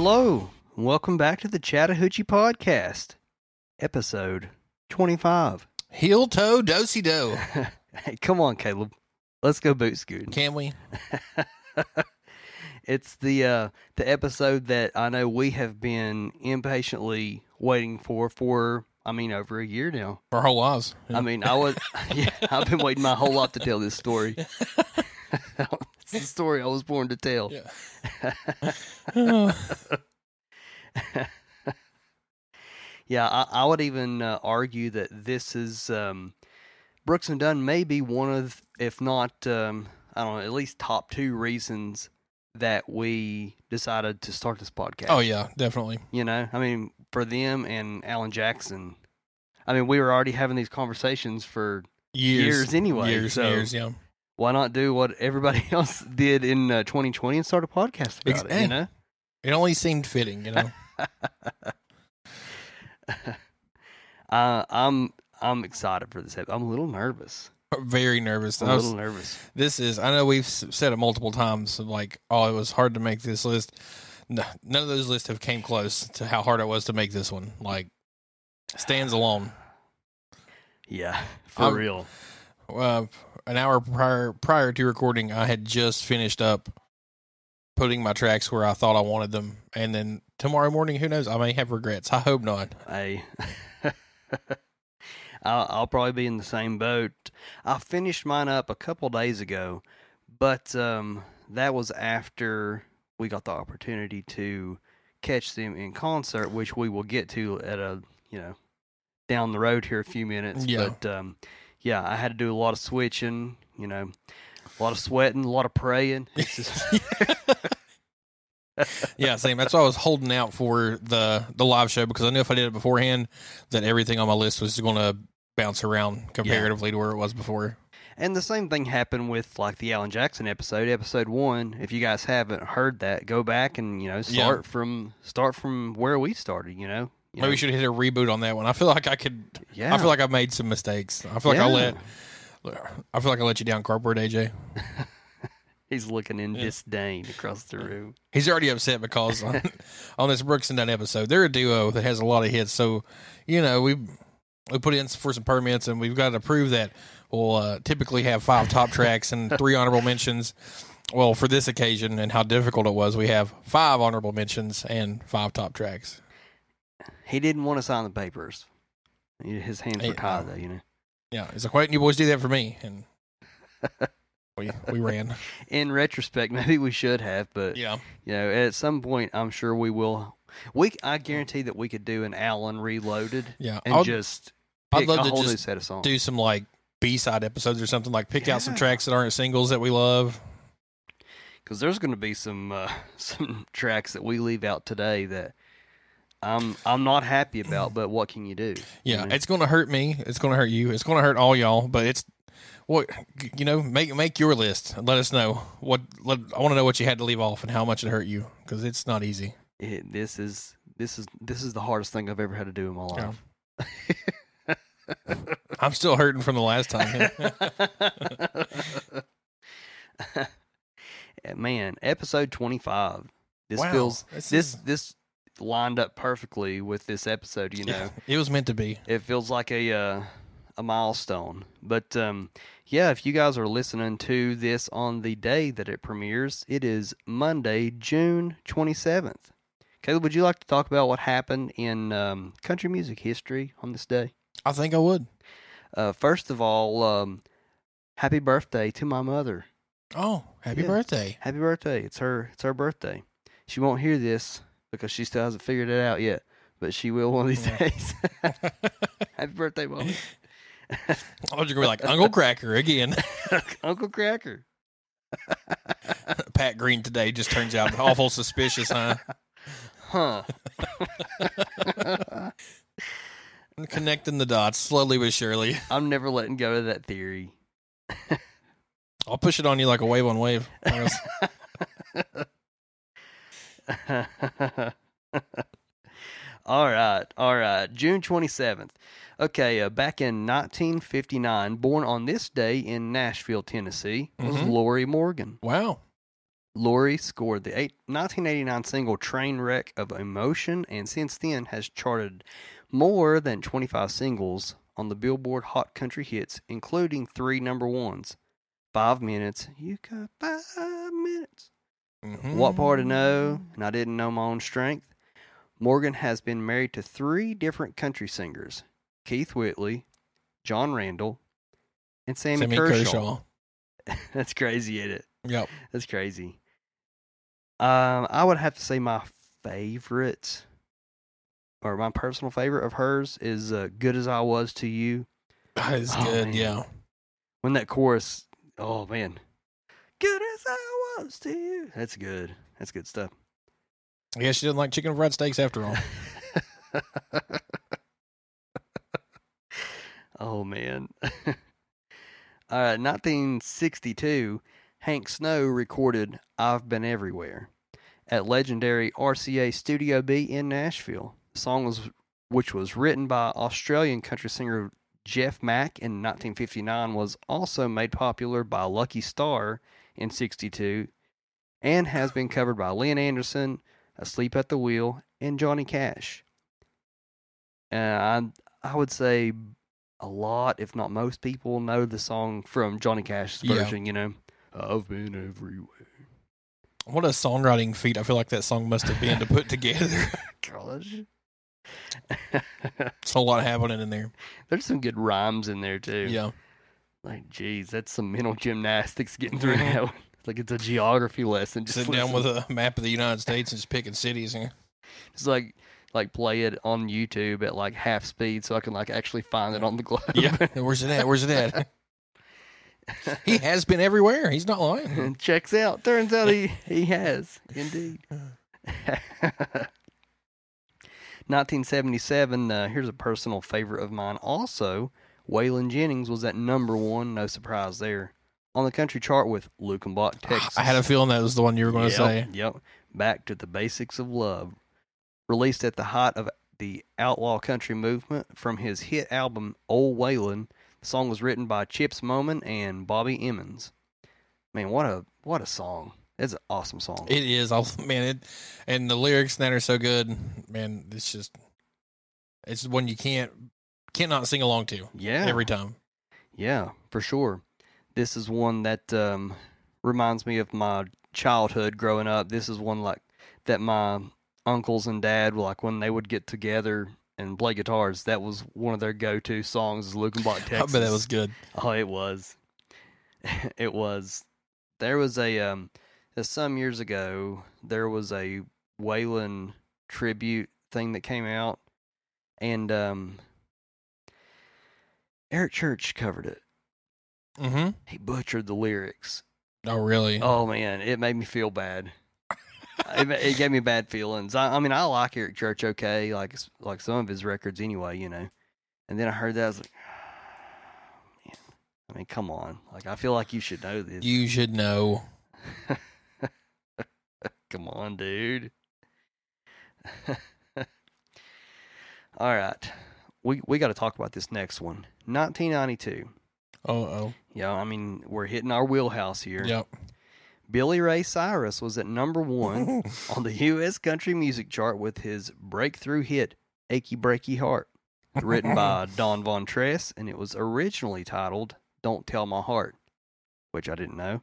Hello, and welcome back to the Chattahoochee Podcast, episode 25. Heel toe dosey do. Hey, come on, Caleb. Let's go boot scooting. Can we? It's the uh, the episode that I know we have been impatiently waiting for for I mean over a year now. Our whole lives. I mean, I was yeah, I've been waiting my whole life to tell this story. It's the story I was born to tell. Yeah. Yeah, I, I would even uh, argue that this is um, Brooks and Dunn may be one of, if not, um, I don't know, at least top two reasons that we decided to start this podcast. oh yeah, definitely. You know, I mean, for them and Alan Jackson, I mean, we were already having these conversations for Years, Years anyway, Years, so- years. Yeah. Why not do what everybody else did in uh, 2020 and start a podcast about Ex- it, eh. you know? It only seemed fitting, you know. uh, I'm I'm excited for this. I'm a little nervous. Very nervous. I'm a was- little nervous. this is. I know we've said it multiple times. Like, oh, it was hard to make this list. No, none of those lists have came close to how hard it was to make this one. Like, stands alone. Yeah, for I'm- real. uh, an hour prior prior to recording, I had just finished up putting my tracks where I thought I wanted them, and then tomorrow morning, who knows? I may have regrets. I hope not. I I'll, I'll probably be in the same boat. I finished mine up a couple days ago, but um, that was after we got the opportunity to catch them in concert, which we will get to at a you know down the road here a few minutes. Yeah. But um, yeah, I had to do a lot of switching. You know, a lot of sweating, a lot of praying. Just, Yeah, same. That's why I was holding out for the the live show because I knew if I did it beforehand, that everything on my list was going to bounce around comparatively to where it was before. And the same thing happened with like the Alan Jackson episode, episode one. If you guys haven't heard that, go back and you know start from start from where we started. You know, Maybe know, we should hit a reboot on that one. I feel like I could. Yeah, I feel like I've made some mistakes. I feel like I let. I feel like I let you down, cardboard AJ. he's looking in Yeah. disdain across the room. He's already upset because on, on this Brooks and Dunn episode, they're a duo that has a lot of hits. So, you know, we we put in for some permits, and we've got to prove that we'll uh, typically have five top tracks and three honorable mentions. Well, for this occasion and how difficult it was, we have five honorable mentions and five top tracks. He didn't want to sign the papers. His hands were tied, though. You know. Yeah, he's like, "Why didn't you boys do that for me?" And we we ran. In retrospect, maybe we should have, but Yeah, you know, at some point, I'm sure we will. We, I guarantee that we could do an Alan Reloaded yeah. and I'll just I'd love a to whole just set of songs. do some like B side episodes or something like pick out some tracks that aren't singles that we love. because there's going to be some uh, some tracks that we leave out today that I'm I'm not happy about. But what can you do? Yeah, know? it's going to hurt me. It's going to hurt you. It's going to hurt all y'all. But it's what you know. Make make your list. and Let us know what. Let, I want to know what you had to leave off and how much it hurt you because it's not easy. It, this is this is this is the hardest thing I've ever had to do in my Yeah. life. I'm still hurting from the last time. Man, episode 25. This Wow, feels this this is- this lined up perfectly with this episode. You know, it was meant to be. it feels like a uh, a milestone. But um, yeah, if you guys are listening to this on the day that it premieres, it is Monday, June twenty seventh. Caleb, would you like to talk about what happened in um, country music history on this day? I think I would. Uh, first of all, um, happy birthday to my mother. Oh, happy Yeah. birthday! Happy birthday! It's her. It's her birthday. She won't hear this because she still hasn't figured it out yet, but she will one of these Yeah. days. happy birthday, mom. I was gonna be like Uncle Kracker again. Uncle Kracker. Pat Green today just turns out awful suspicious, huh? Huh. Connecting the dots slowly but surely. I'm never letting go of that theory. I'll push it on you like a wave on wave. all right, all right. June 27th. Okay, uh, back in 1959, born on this day in Nashville, Tennessee, was Mhm. Lorrie Morgan. Wow. Lorrie scored the eight, 1989 single Train Wreck of Emotion and since then has charted more than 25 singles on the Billboard Hot Country Hits, including three number ones. Five minutes. You got five minutes. Mhm. What part to know? And I didn't know my own strength. Morgan has been married to three different country singers Keith Whitley, Jon Randall, and Sammy, Sammy Kershaw. Kershaw. That's crazy, ain't it? Yep. That's crazy. Um, I would have to say my favorite, or my personal favorite of hers is uh, "Good as I Was to You." That is Oh, good. man. Yeah. When that chorus, oh man, "Good as I was to you." That's good. That's good stuff. I guess she didn't like chicken fried steaks after all. oh man. Uh, all right, 1962, Hank Snow recorded "I've Been Everywhere" at legendary RCA Studio B in Nashville. The song was, which was written by Australian country singer Geoff Mack in 1959, was also made popular by Lucky Starr in '62, and has been covered by Lynn Anderson, Asleep at the Wheel, and Johnny Cash. And I, I would say a lot, if not most people, know the song from Johnny Cash's Yeah. version. You know, I've been everywhere. What a songwriting feat I feel like that song must have been to put together. Gosh. It's a lot happening in there. There's some good rhymes in there too. Yeah. Like, geez, that's some mental gymnastics getting through that one. It's like it's a geography lesson. Just Sitting down listen. with a map of the United States and just picking cities. And, It's like like play it on YouTube at like half speed so I can like actually find it on the globe. yeah. Where's it at? Where's it at? he has been everywhere. He's not lying. and checks out. Turns out he he has indeed. 1977. Uh, here's a personal favorite of mine. Also, Waylon Jennings was at number one. No surprise there on the country chart with Luke and Luckenbach, Texas. I had a feeling that was the one you were going to Yep, say. Yep. Back to the basics of love. Released at the height of the outlaw country movement from his hit album Old Waylon. The song was written by Chips Moman and Bobby Emmons. Man, what a what a song. It's an awesome song. It is. I'll, man, it, and the lyrics that are so good. Man, it's just, it's one you can't, cannot sing along to yeah. every time. Yeah, for sure. This is one that um, reminds me of my childhood growing up. This is one like that my uncles and dad like when they would get together and play guitars. That was one of their go-to songs. Is Luckenbach, Texas. I bet that was good. Oh, it was. it was. There was a um, uh, some years ago. There was a Waylon tribute thing that came out, and um, Eric Church covered it. Mm-hmm. He butchered the lyrics. Oh, really? Oh man, it made me feel bad. it, it gave me bad feelings. I, I mean, I like Eric Church okay, like like some of his records anyway, you know. And then I heard that, I was like, man, I mean, come on. Like, I feel like you should know this. You should know. Come on, dude. All right. We we got to talk about this next one. 1992. Oh, oh. Yeah, I mean, we're hitting our wheelhouse here. Yep. Billy Ray Cyrus was at number 1 on the US country music chart with his breakthrough hit Achy Breaky Heart, written by Don Von Tress and it was originally titled Don't Tell My Heart, which I didn't know.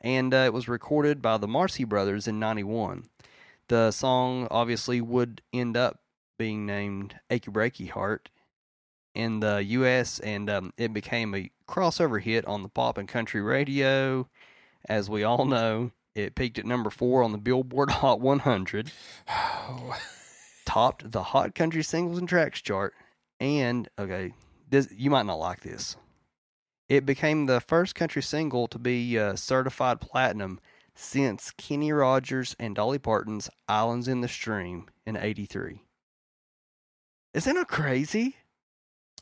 And uh, it was recorded by the Marcy Brothers in 91. The song obviously would end up being named Achy Breaky Heart in the US and um, it became a crossover hit on the pop and country radio. As we all know, it peaked at number 4 on the Billboard Hot 100 topped the Hot Country Singles and Tracks chart, and okay, this you might not like this. It became the first country single to be uh, certified platinum since Kenny Rogers and Dolly Parton's "Islands in the Stream" in '83. Isn't that crazy?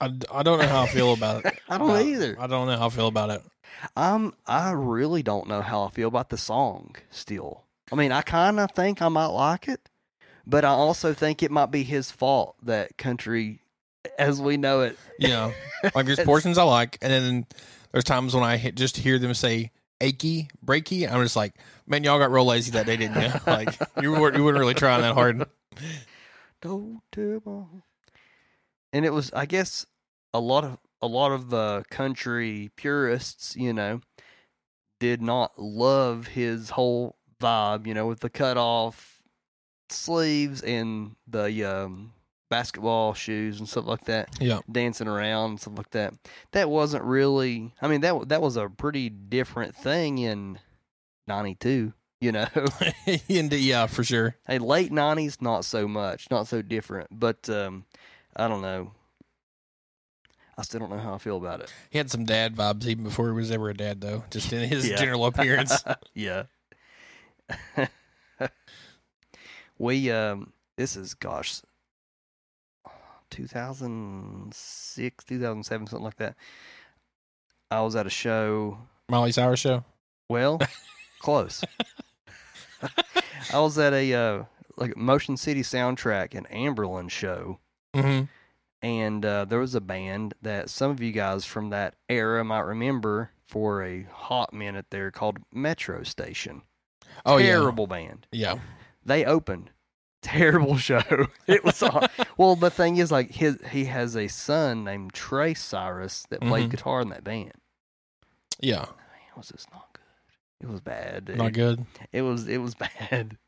I, I don't know how I feel about it. I don't either. I don't know how I feel about it. Um, I really don't know how I feel about the song still. I mean, I kind of think I might like it, but I also think it might be his fault that country, as we know it, Yeah. like there's portions I like, and then there's times when I hit, just hear them say achy, breaky. I'm just like, man, y'all got real lazy that day, didn't you? like you weren't you weren't really trying that hard. Don't tell. And it was, I guess, a lot of a lot of uh, country purists, you know, did not love his whole vibe, you know, with the cut off sleeves and the um, basketball shoes and stuff like that, Yeah. dancing around and stuff like that. That wasn't really. I mean, that that was a pretty different thing in '92. You know, yeah, for sure. hey, late '90s, not so much, not so different. But um, I don't know. I still don't know how I feel about it. He had some dad vibes even before he was ever a dad, though. Just in his Yeah. general appearance. yeah. we um this is gosh 2006 2007 something like that i was at a show Molly Sour show. well close i was at a uh like motion city soundtrack and Anberlin show Mm-hmm. and uh, there was a band that some of you guys from that era might remember for a hot minute there called metro station. Oh terrible band. Yeah, they opened. Terrible show. It was well the thing is like his he has a son named Trey cyrus that played Mhm. guitar in that band. Yeah, Man, it was just not good? It was bad. Yeah. Not good. it was it was bad.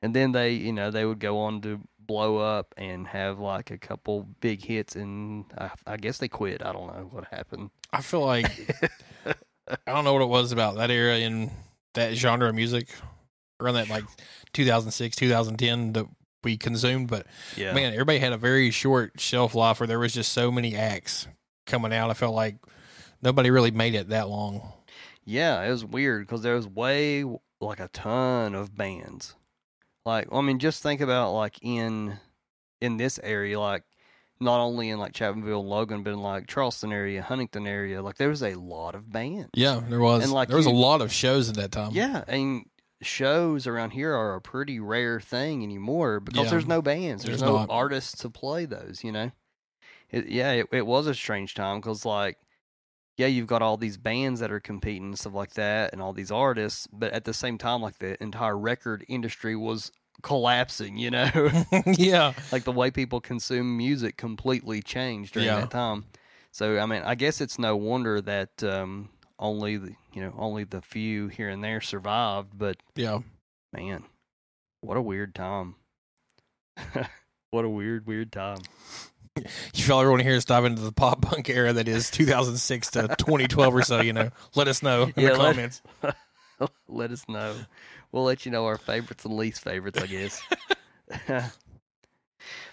And then they you know they would go on to blow up and have like a couple big hits and i, I guess they quit i don't know what happened I feel like I don't know what it was about that era in that genre of music around that like 2006, 2010 that we consumed, but yeah man, everybody had a very short shelf life where there was just so many acts coming out. I felt like nobody really made it that long. Yeah, it was weird because there was way like a ton of bands. Like, I mean, just think about like in in this area, like not only in like Chapmanville, Logan, but in like Charleston area, Huntington area. Like, there was a lot of bands. Yeah, there was. And, like, there was a lot of shows at that time. Yeah, and shows around here are a pretty rare thing anymore because Yeah. there's no bands, there's, There's no not. artists to play those. You know, it, yeah, it, it was a strange time because like, yeah, you've got all these bands that are competing and stuff like that, and all these artists, but at the same time, like the entire record industry was collapsing. You know, yeah. like the way people consume music completely changed during Yeah. that time. So I mean, I guess it's no wonder that um, only the you know only the few here and there survived. But Yeah. man, what a weird time! what a weird, weird time. You feel everyone here is diving into the pop punk era that is 2006 to 2012 or so, you know. Let us know in Yeah, the let- comments. let us know. We'll let you know our favorites and least favorites, I guess.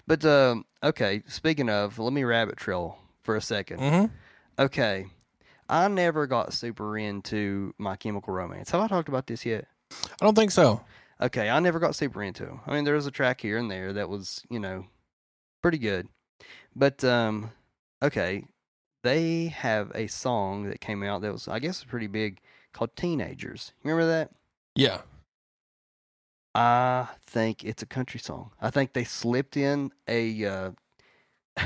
but um, okay, speaking of, let me rabbit trail for a 2nd hmm Okay, I never got super into My Chemical Romance. Have I talked about this yet? I don't think so. Okay, I never got super into 'em. I mean, there was a track here and there that was, you know, pretty good. But um okay, they have a song that came out that was I guess pretty big called Teenagers. You remember that? Yeah. I think it's a country song. I think they slipped in a uh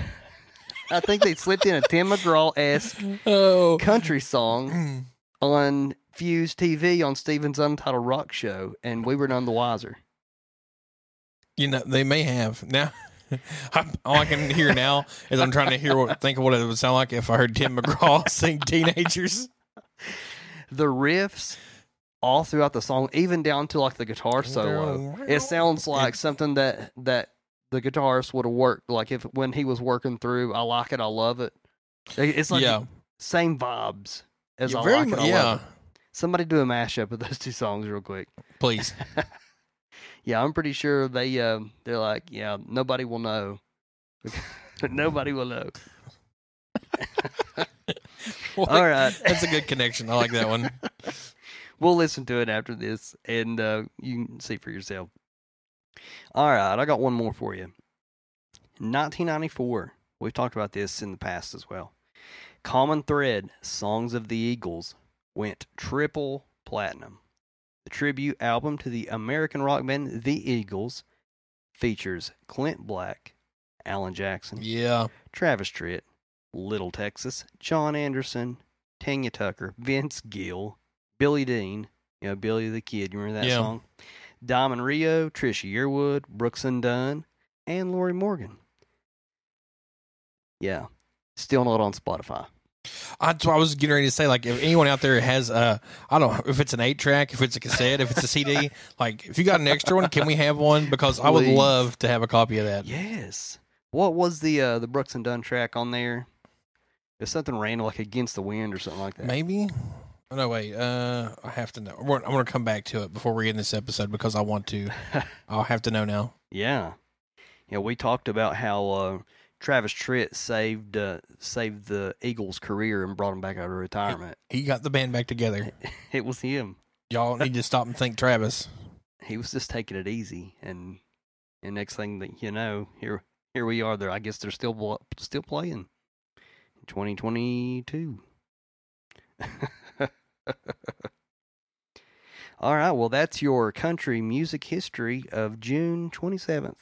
I think they slipped in a Tim McGraw-esque Oh. country song on Fuse TV on Steven's Untitled Rock Show, and we were none the wiser. You know, they may have. Now, All I can hear now is I'm trying to hear what, think of what it would sound like if I heard Tim McGraw sing Teenagers. the riffs all throughout the song, even down to like the guitar solo. It sounds like something that that the guitarist would have worked like if when he was working through. I like it. I love it. It's like yeah. same vibes as Yeah, I very like it. I yeah. love it. Somebody do a mashup of those two songs real quick. Please. Yeah, I'm pretty sure they um they're like yeah nobody will know. nobody will know. Well, All right. That's a good connection. I like that one. we'll listen to it after this and uh, you can see for yourself. All right, I got one more for you. 1994. We've talked about this in the past as well. Common Thread, Songs of the Eagles, went triple platinum. The tribute album to the American rock band The Eagles features Clint Black, Alan Jackson, Yeah. Travis Tritt, Little Texas, John Anderson, Tanya Tucker, Vince Gill, Billy Dean, you know Billy the Kid. You remember that Yeah. song? Diamond Rio, Trisha Yearwood, Brooks and Dunn, and Lorrie Morgan. Yeah, still not on Spotify. That's what I was getting ready to say. Like, if anyone out there has, a, I don't know if it's an eight track, if it's a cassette, if it's a CD, like, if you got an extra one, can we have one? Because I would Please. love to have a copy of that. Yes. What was the uh, the Brooks and Dunn track on there? It's something random, like Against the Wind or something like that. Maybe. Oh, no, wait. Uh, I have to know. I'm going to come back to it before we end this episode because I want to. I'll have to know now. Yeah. Yeah, we talked about how uh, Travis Tritt saved uh, saved the Eagles' career and brought him back out of retirement. He got the band back together. It was him. Y'all need to stop and thank Travis. He was just taking it easy, and and next thing that you know, here here we are. There, I guess they're still still playing. 2022. All right, well, that's your country music history of June 27th.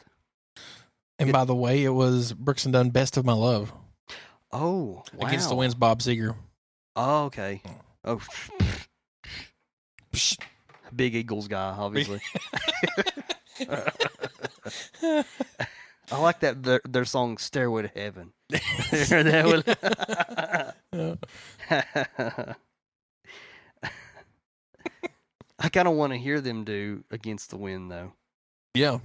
And by the way, it was Brooks and Dunn Best of My Love Oh, wow. against the Winds Bob Seger. Oh, okay. Oh, big Eagles guy, obviously. I like that their, their song "Stairway to Heaven." I kind of want to hear them do "Against the Wind," though. yeah.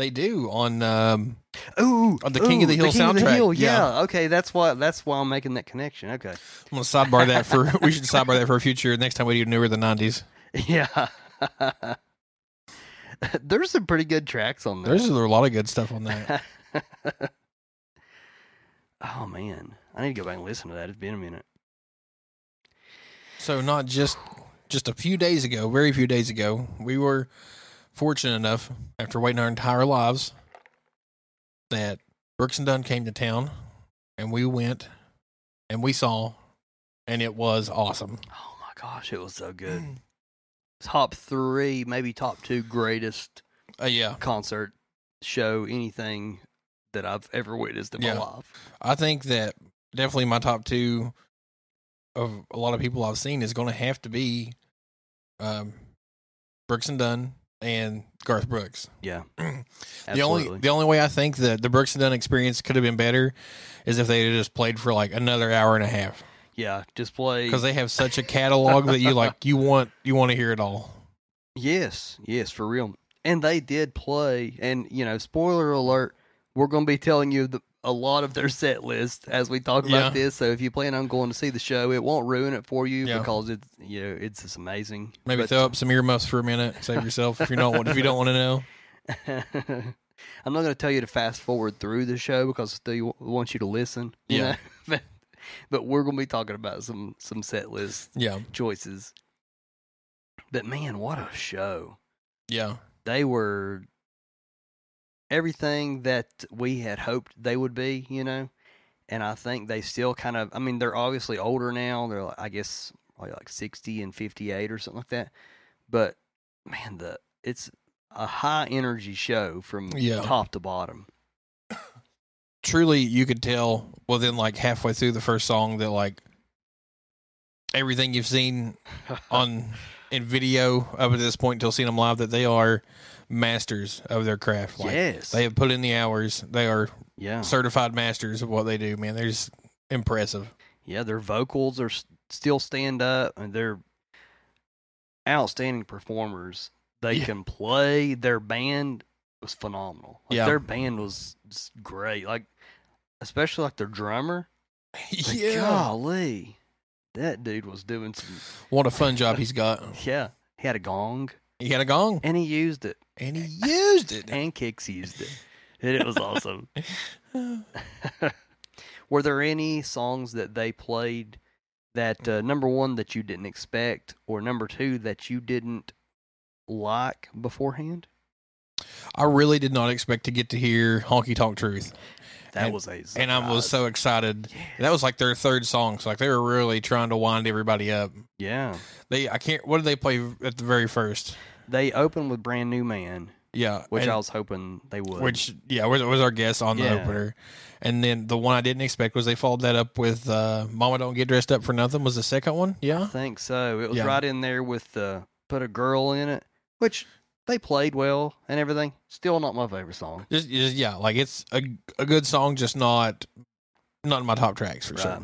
They do on um Ooh, On the King of the Hill soundtrack, Hill, yeah. yeah. Okay, that's why. That's why I'm making that connection. Okay. I'm gonna sidebar that for we should sidebar that for a future next time we do newer than nineties. Yeah. There's some pretty good tracks on there. There's a lot of good stuff on that. oh man, I need to go back and listen to that. It's been a minute. So not just just a few days ago, very few days ago, we were fortunate enough after waiting our entire lives that Brooks and Dunn came to town and we went and we saw and it was awesome. Oh my gosh, it was so good. Top three, maybe top two greatest Uh, yeah, concert show anything that I've ever witnessed in Yeah. my life. I think that definitely my top two of a lot of people I've seen is going to have to be um, Brooks and Dunn and Garth Brooks. Yeah, The absolutely. only the only way I think that the Brooks and Dunn experience could have been better is if they had just played for like another hour and a half yeah, just play. because they have such a catalog that you like you want you want to hear it all. Yes, yes, for real. And they did play. And you know, spoiler alert: we're going to be telling you the, a lot of their set list as we talk about Yeah. this. So if you plan on going to see the show, it won't ruin it for you Yeah. because it's you know it's just amazing. Maybe But- throw up some earmuffs for a minute, save yourself if you don't want if you don't want to know. I'm not going to tell you to fast forward through the show because I still want you to listen. you Yeah. but we're going to be talking about some some set list Yeah, choices. But man, what a show! yeah, They were everything that we had hoped they would be. You know, and I think they still kind of. I mean, they're obviously older now. They're like, I guess probably like 60 and 58 or something like that. But man, the it's a high energy show from Yeah. top to bottom. truly you could tell within like halfway through the first song that like everything you've seen on in video up at this point until seeing them live that they are masters of their craft. Like yes. they have put in the hours. They are yeah. certified masters of what they do. Man, they're just impressive. Yeah, their vocals are still stand up and they're outstanding performers. They Yeah. can play. Their band was phenomenal. Like, Yeah. Their band was great. Like especially like their drummer. Like, Golly. That dude was doing some what a fun job he's got. yeah. He had a gong He had a gong and he used it. and he used it. And Kix used it. And it was awesome. Were there any songs that they played that uh, number one that you didn't expect, or number two that you didn't like beforehand? I really did not expect to get to hear Honky Tonk Truth, That And- was a and I was so excited. Yes. That was like their third song, so like they were really trying to wind everybody up. yeah. They I can't. What did they play at the very first? They opened with "Brand New Man," Yeah, which and- I was hoping they would. which yeah was, was our guess on the Yeah. opener, and then the one I didn't expect was they followed that up with uh, "Mama Don't Get Dressed Up for Nothing" was the second one. Yeah, I think so. It was Yeah. right in there with uh, "Put a Girl in It," which they played well and everything. Still not my favorite song. just, just yeah, like it's a a good song, just not not in my top tracks for sure.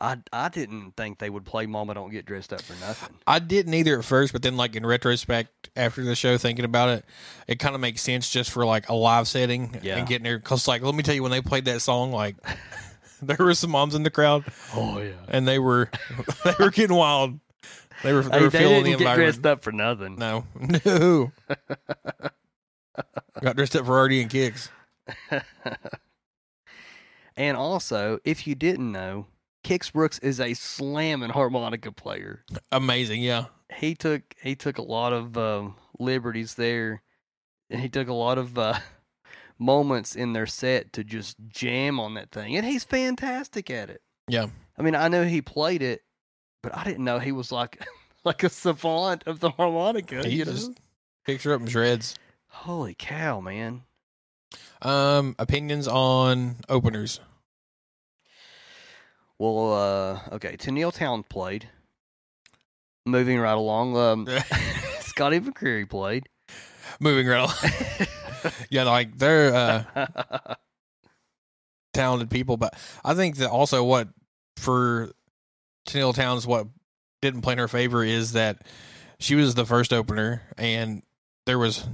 I I didn't think they would play "Mama Don't Get Dressed Up for Nothing." I didn't either at first, but then like in retrospect, after the show, thinking about it, it kind of makes sense just for like a live setting Yeah. and getting there. Because like, let me tell you, when they played that song, like there were some moms in the crowd, Oh yeah. and they were they were getting wild. They were they were they feeling the didn't get environment. dressed up for nothing. No, no. Got dressed up for RD and Kix. and also, if you didn't know, Kix Brooks is a slamming harmonica player. Amazing, yeah. He took he took a lot of um, liberties there, and he took a lot of uh, moments in their set to just jam on that thing, and he's fantastic at it. Yeah. I mean, I know he played it, but I didn't know he was like like a savant of the harmonica. He you know? just picture up in shreds. Holy cow, man! Um, opinions on openers. Well, uh, okay, Tenille Townes played. Moving right along, um, Scotty McCreery played. Moving right along. yeah, like they're uh, talented people, but I think that also what for Tenille Townes what didn't play in her favor is that she was the first opener and there was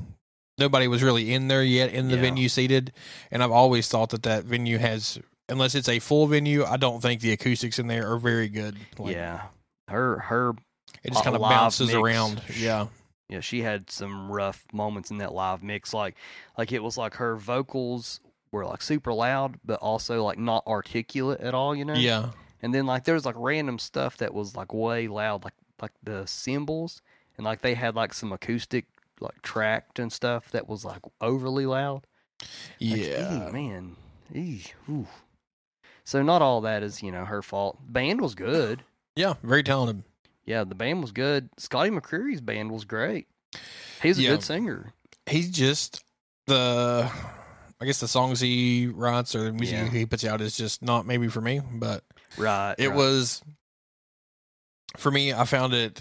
nobody was really in there yet in the Yeah. venue seated and I've always thought that that venue has unless it's a full venue I don't think the acoustics in there are very good Like, yeah, her her it just uh, kind of bounces mix. around yeah yeah, she had some rough moments in that live mix. Like, like it was like her vocals were like super loud, but also like not articulate at all. You know. yeah And then like there was like random stuff that was like way loud, like like the cymbals, and like they had like some acoustic like tracked and stuff that was like overly loud. Like, yeah ew, man. Ew. So not all that is you know her fault. Band was good. yeah very talented Yeah, the band was good. Scotty McCreery's band was great. He's a Yeah. good singer. he's just the I guess the songs he writes or the music Yeah. he puts out is just not maybe for me, but Right. it right. was for me. I found it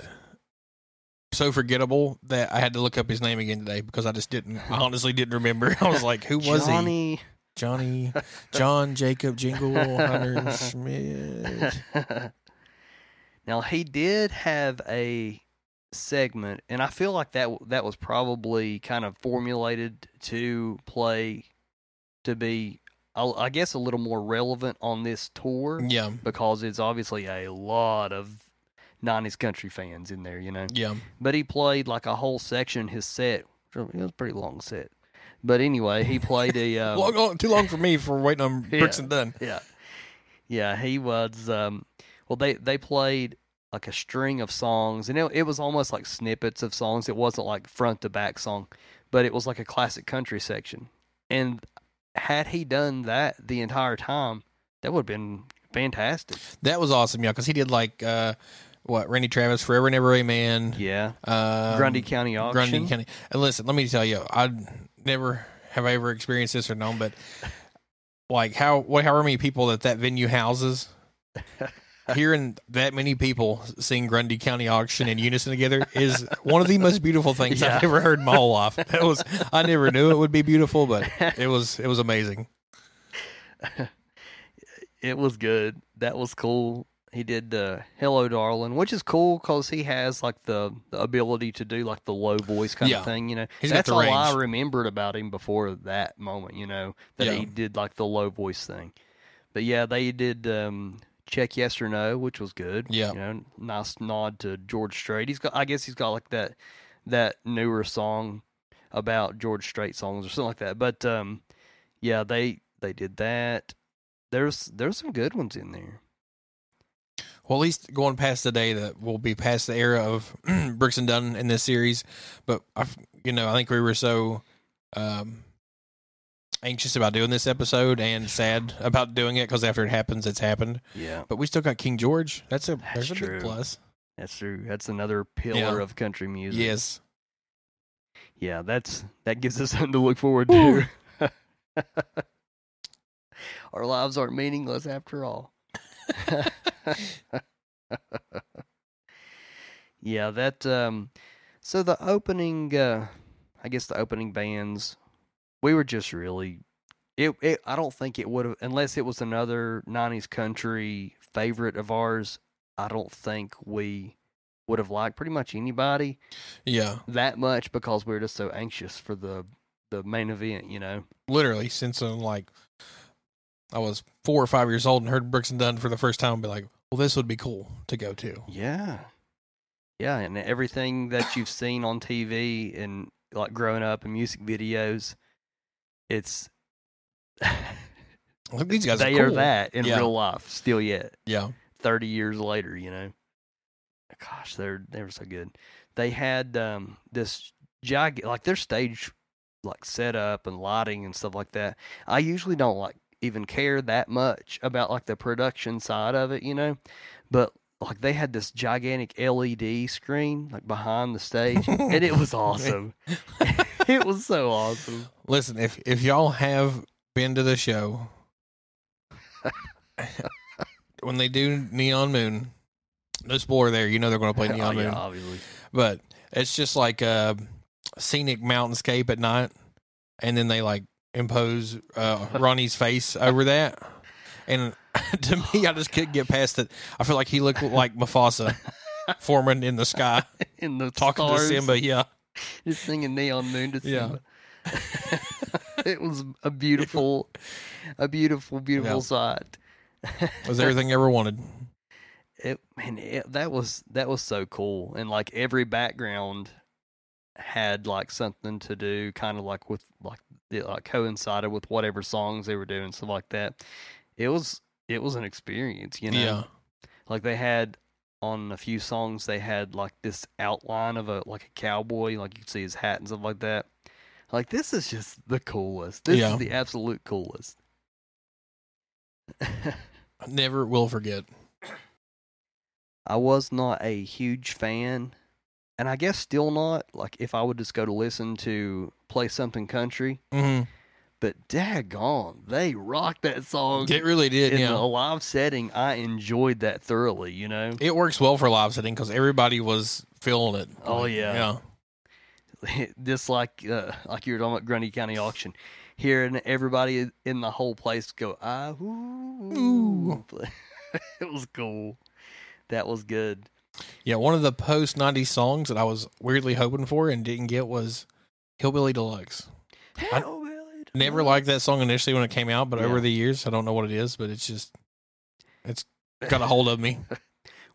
so forgettable that I had to look up his name again today because I just didn't. I honestly didn't remember. I was like, who was he? Johnny. Johnny, John Jacob Jingle Hunter Schmidt. now he did have a segment, and I feel like that that was probably kind of formulated to play to be, I I guess, a little more relevant on this tour Yeah, because it's obviously a lot of '90s country fans in there, you know. yeah, But he played like a whole section. His set it was a pretty long set, but anyway, he played a. Um, long, long- too long for me for waiting on Yeah. Brooks and Dunn. yeah, yeah, he was. Um, well, they they played like a string of songs, and it, it was almost like snippets of songs. It wasn't like front to back song, but it was like a classic country section. And had he done that the entire time, that would have been fantastic. That was awesome, yeah, because he did like uh, what Randy Travis, Forever and Ever Amen, Yeah, um, Grundy County Auction. Grundy County. And listen, let me tell you, I never have I ever experienced this or known, but like how what however many people that that venue houses, hearing that many people sing Grundy County Auction in unison together is one of the most beautiful things Yeah. I've ever heard in my whole life. That was I never knew it would be beautiful, but it was it was amazing. it was good. That was cool. He did uh, "Hello, Darling," which is cool because he has like the, the ability to do like the low voice kind Yeah. of thing. You know, He's that's all I remembered about him before that moment. You know, that Yeah. he did like the low voice thing. But yeah, they did um, "Check Yes or No," which was good. Yeah. you know, nice nod to George Strait. He's got, I guess, he's got like that that newer song about George Strait songs or something like that. But um, yeah, they they did that. There's there's some good ones in there. Well, at least going past the day that will be past the era of Brooks and Dunn in this series. But I, you know, I think we were so um, anxious about doing this episode and sad about doing it because after it happens, it's happened. Yeah, But we still got King George. That's a That's there's a true. big plus. that's true. That's another pillar Yeah. of country music. Yes. yeah, that's that gives us something to look forward to. Our lives aren't meaningless after all. yeah, that um so the opening uh I guess the opening bands we were just really it, it I don't think it would have unless it was another 90s country favorite of ours, I don't think we would have liked pretty much anybody Yeah, that much because we were just so anxious for the the main event, you know. literally since I'm like I was four or five years old and heard Brooks and Dunn for the first time, and be like, well, this would be cool to go to. Yeah. Yeah, and everything that you've seen on TV and like growing up in music videos, it's Look, these guys they are, are that in Yeah. real life still yet. Yeah, 30 years later, you know. Gosh, they're they were so good. They had um this gig like their stage like setup and lighting and stuff like that. I usually don't like even care that much about like the production side of it, you know. But like they had this gigantic LED screen like behind the stage and it was awesome. it was so awesome. Listen, if if y'all have been to the show, when they do Neon Moon, no spoiler there. You know they're going to play Oh, Neon yeah, Moon, obviously. but it's just like a scenic mountainscape at night, and then they like impose uh, Ronnie's face over that. And to me, I just couldn't get past it. I feel like he looked like Mufasa, Foreman in the sky, In the talking stars. to Simba. Yeah, just singing Neon Moon to Yeah. It was a beautiful, a beautiful, beautiful Yeah. sight. was everything I ever wanted. It man, it, that was that was so cool, and like every background had like something to do, kind of like with like it like coincided with whatever songs they were doing, stuff like that. It was it was an experience, you know. Yeah. Like they had on a few songs, they had like this outline of a like a cowboy, like you could see his hat and stuff like that. Like this is just the coolest. This Yeah. is the absolute coolest. Never will forget. I was not a huge fan, and I guess still not. Like if I would just go to listen to play something country, Mm hmm but daggone, they rocked that song It really did. in Yeah. a live setting. I enjoyed that thoroughly. You know. It works well for live setting because everybody was feeling it. Oh, Like, yeah. yeah. just like uh, like you were talking about Grundy County auction, hearing everybody in the whole place go ah ooh, Ooh. it was cool. That was good. Yeah, one of the post '90s songs that I was weirdly hoping for and didn't get was "Hillbilly Deluxe." I Hillbilly Never liked that song initially when it came out, but Yeah. over the years, I don't know what it is, but it's just it's got a hold of me.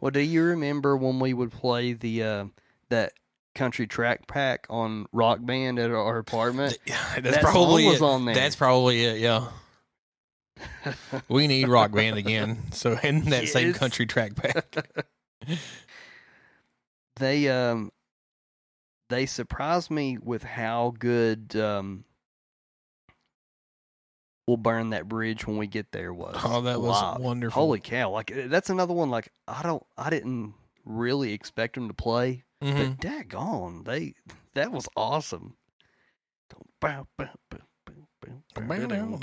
Well, do you remember when we would play the uh, that country track pack on Rock Band at our apartment? That's That probably song was it. on there. That's probably it. Yeah, we need Rock Band again. So in that same country track pack. they um they surprised me with how good um we'll burn that bridge when we get there was Oh, that was live. wonderful. holy cow like uh, that's another one like i don't i didn't really expect them to play Mhm. but daggone they that was awesome The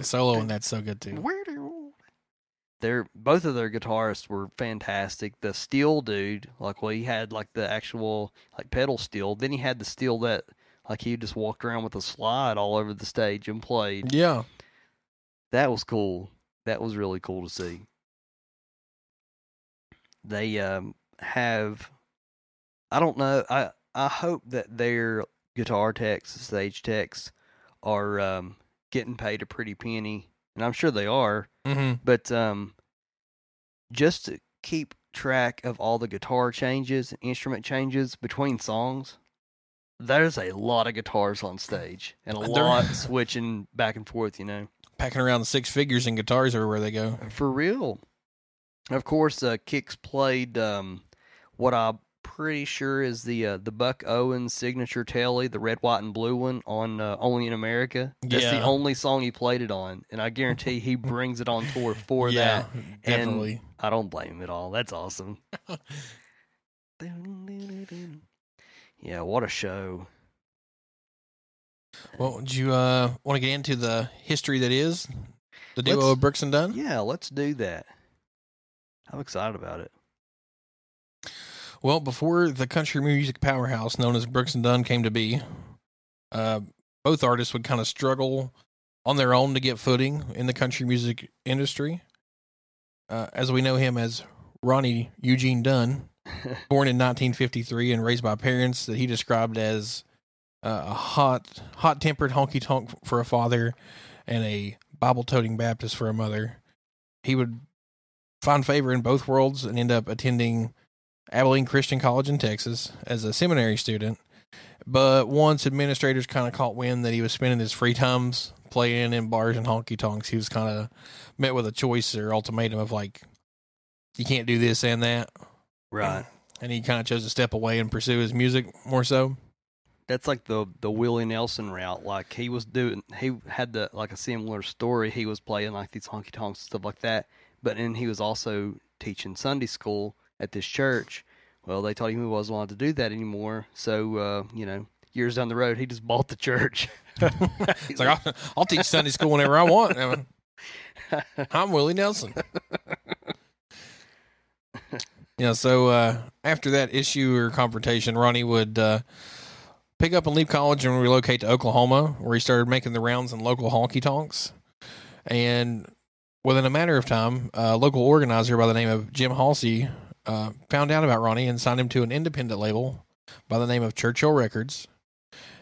solo and that's so good too. They're both of their guitarists were fantastic. The steel dude, like well, he had like the actual like pedal steel. Then he had the steel that like he just walked around with a slide all over the stage and played. Yeah, That was cool. That was really cool to see. They um have I don't know. I I hope that their guitar techs, stage techs are um getting paid a pretty penny. And I'm sure they are. hmm But um, just to keep track of all the guitar changes instrument changes between songs, there's a lot of guitars on stage and a lot switching back and forth, you know. Packing around six figures and guitars everywhere they go. For real. Of course, uh, Kix played um, what I'm pretty sure is the uh, the Buck Owens signature Tele, the red, white, and blue one on uh, Only in America. That's the only song he played it on, and I guarantee he brings it on tour for that. yeah, definitely. I don't blame him at all. That's awesome. yeah, what a show. Well, do you uh, want to get into the history that is the duo Let's- of Brooks and Dunn? Yeah, let's do that. I'm excited about it. Well, before the country music powerhouse known as Brooks and Dunn came to be, uh, both artists would kind of struggle on their own to get footing in the country music industry. Uh, as we know him as Ronnie Eugene Dunn, born in 1953 and raised by parents that he described as uh, a hot, hot-tempered honky tonk for a father and a Bible-toting Baptist for a mother. He would find favor in both worlds and end up attending Abilene Christian College in Texas as a seminary student. But once administrators kind of caught wind that he was spending his free times playing in bars and honky tonks, he was kind of met with a choice or ultimatum of like, you can't do this and that. Right. And he kind of chose to step away and pursue his music more so. That's like the the Willie Nelson route. Like he was doing, he had the like a similar story. He was playing like these honky tonks and stuff like that. But then he was also teaching Sunday school at this church. Well, they told him he wasn't allowed to do that anymore. So uh, you know, years down the road, he just bought the church. It's like, I'll, I'll teach Sunday school whenever I want. I mean, I'm Willie Nelson. yeah, so uh, after that issue or confrontation, Ronnie would uh, pick up and leave college and relocate to Oklahoma, where he started making the rounds in local honky tonks. And within a matter of time, a local organizer by the name of Jim Halsey uh, found out about Ronnie and signed him to an independent label by the name of Churchill Records.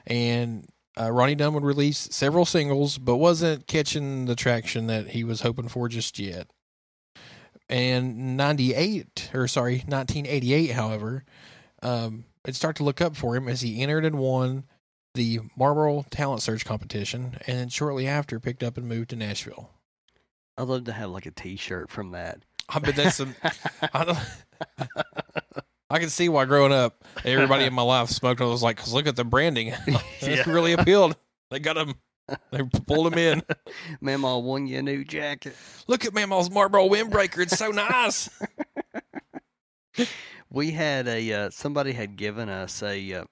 And uh, Ronnie Dunn would release several singles, but wasn't catching the traction that he was hoping for just yet. And 98, or sorry, 1988, however, um, it start to look up for him as he entered and won the Marlboro Talent Search competition, and then shortly after picked up and moved to Nashville. I'd love to have like a T-shirt from that. I bet that's some. I. I can see why growing up, everybody in my life smoked. I was like, "Cause look at the branding, it really appealed." They got him. They pulled him in. Mama won you a new jacket. Look at Mamaw's Marlboro windbreaker. It's so nice. We had a uh, somebody had given us a uh,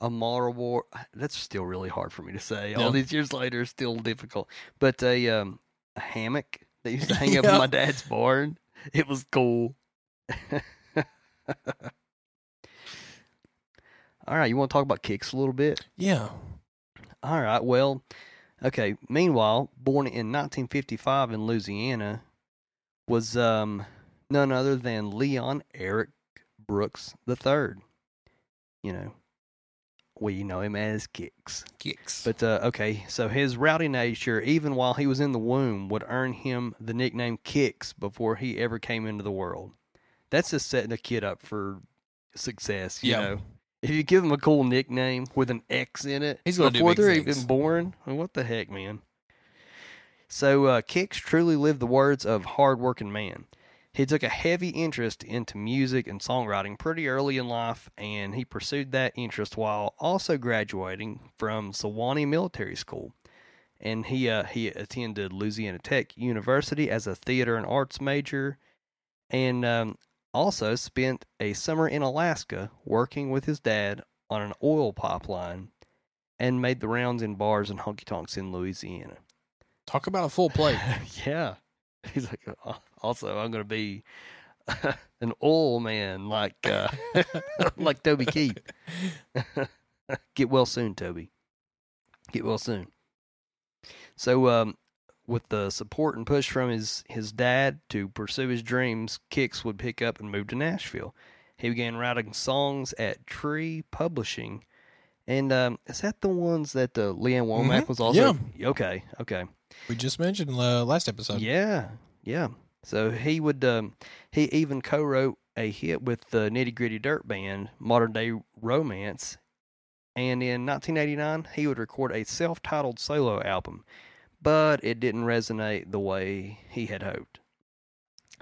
a war. That's still really hard for me to say. Yeah. All these years later, still difficult. But a um a hammock that used to hang up in my dad's barn. It was cool. All right, you want to talk about Kix a little bit? Yeah. All right. Well, okay. Meanwhile, born in 1955 in Louisiana, was um none other than Leon Eric Brooks the Third. You know, we know him as Kix. Kix. But uh, okay, so his rowdy nature, even while he was in the womb, would earn him the nickname Kix before he ever came into the world. That's just setting a kid up for success. You Yeah. know, if you give him a cool nickname with an X in it, He's before they're things. even born, I mean, what the heck, man? So uh, Kix truly lived the words of hard-working man. He took a heavy interest into music and songwriting pretty early in life, and he pursued that interest while also graduating from Sewanee Military School. And he uh, he attended Louisiana Tech University as a theater and arts major, and um, also spent a summer in Alaska working with his dad on an oil pipeline, and made the rounds in bars and honky tonks in Louisiana. Talk about a full plate. yeah. He's like, "Uh, also, I'm going to be an oil man like uh, like Toby Keith. Get well soon, Toby. Get well soon. So, um, with the support and push from his, his dad to pursue his dreams, Kix would pick up and move to Nashville. He began writing songs at Tree Publishing. And um, is that the ones that uh, Lee Ann Womack Mhm. was also? Yeah. Okay, okay. We just mentioned uh, last episode. Yeah, yeah. So he would. Um, he even co-wrote a hit with the Nitty Gritty Dirt Band, Modern Day Romance, and in 1989 he would record a self-titled solo album, but it didn't resonate the way he had hoped.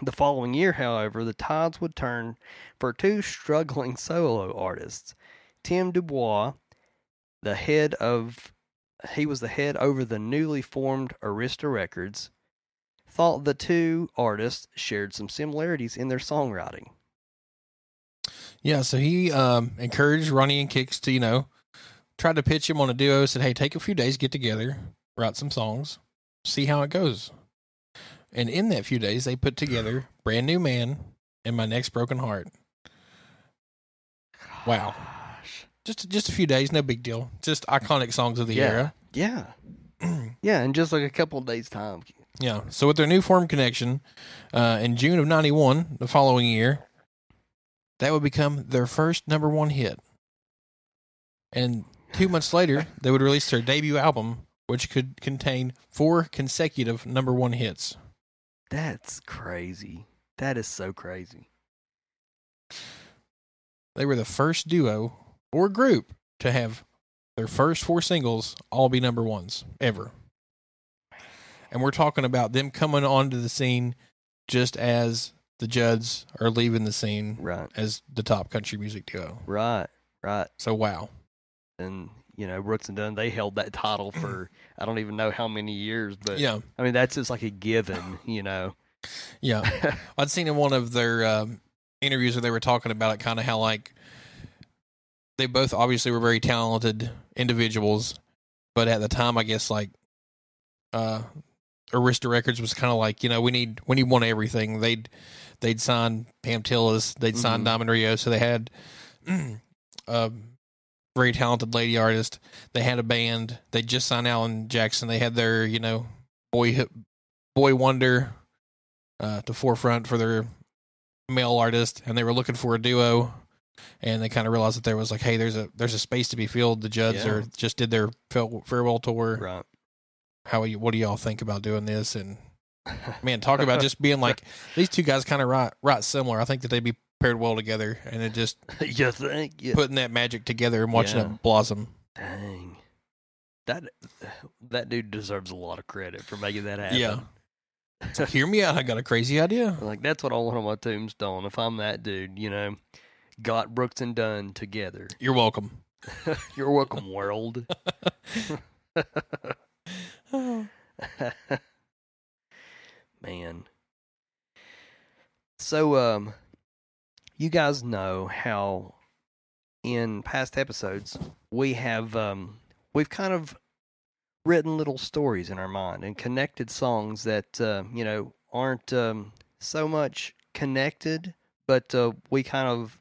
The following year, however, the tides would turn for two struggling solo artists, Tim DuBois, the head of he was the head over the newly formed Arista Records, thought the two artists shared some similarities in their songwriting. Yeah, so he um, encouraged Ronnie and Kix to, you know, tried to pitch him on a duo. Said, "Hey, take a few days, get together, write some songs, see how it goes." And in that few days, they put together "Brand New Man" and "My Next Broken Heart." Wow. Just just a few days, no big deal. Just iconic songs of the Yeah. era. Yeah. Yeah, in just like a couple of days' time. Yeah. So with their new form connection, uh, in June of '91, the following year, that would become their first number one hit. And two months later, they would release their debut album, which could contain four consecutive number one hits. That's crazy. That is so crazy. They were the first duo or group to have their first four singles all be number ones ever. And we're talking about them coming onto the scene just as the Judds are leaving the scene Right. as the top country music duo. Right. Right. So wow. And you know, Brooks and Dunn, they held that title for I don't even know how many years, but Yeah. I mean that's just like a given, you know. Yeah. I'd seen in one of their um, interviews where they were talking about it, kind of how like they both obviously were very talented individuals, but at the time, I guess like uh, Arista Records was kind of like you know we need we need one everything. They'd they'd sign Pam Tillis, they'd sign Mhm. Diamond Rio, so they had a very talented lady artist. They had a band. They just signed Alan Jackson. They had their you know boy boy wonder uh, to forefront for their male artist, and they were looking for a duo. And they kind of realized that there was like, hey, there's a there's a space to be filled. The Judds Yeah. are just did their farewell tour. Right. How you, what do y'all think about doing this? And man, talk about just being like these two guys kind of right right similar. I think that they'd be paired well together, and it just you think? Yeah. putting that magic together and watching Yeah. it blossom. Dang. That that dude deserves a lot of credit for making that happen. Yeah. So hear me out. I got a crazy idea. Like that's what I want on my tombstone. If I'm that dude, you know, got Brooks and Dunn together. You're welcome. You're welcome, world. Man. So um you guys know how in past episodes we have um we've kind of written little stories in our mind and connected songs that uh, you know aren't um, so much connected but uh, we kind of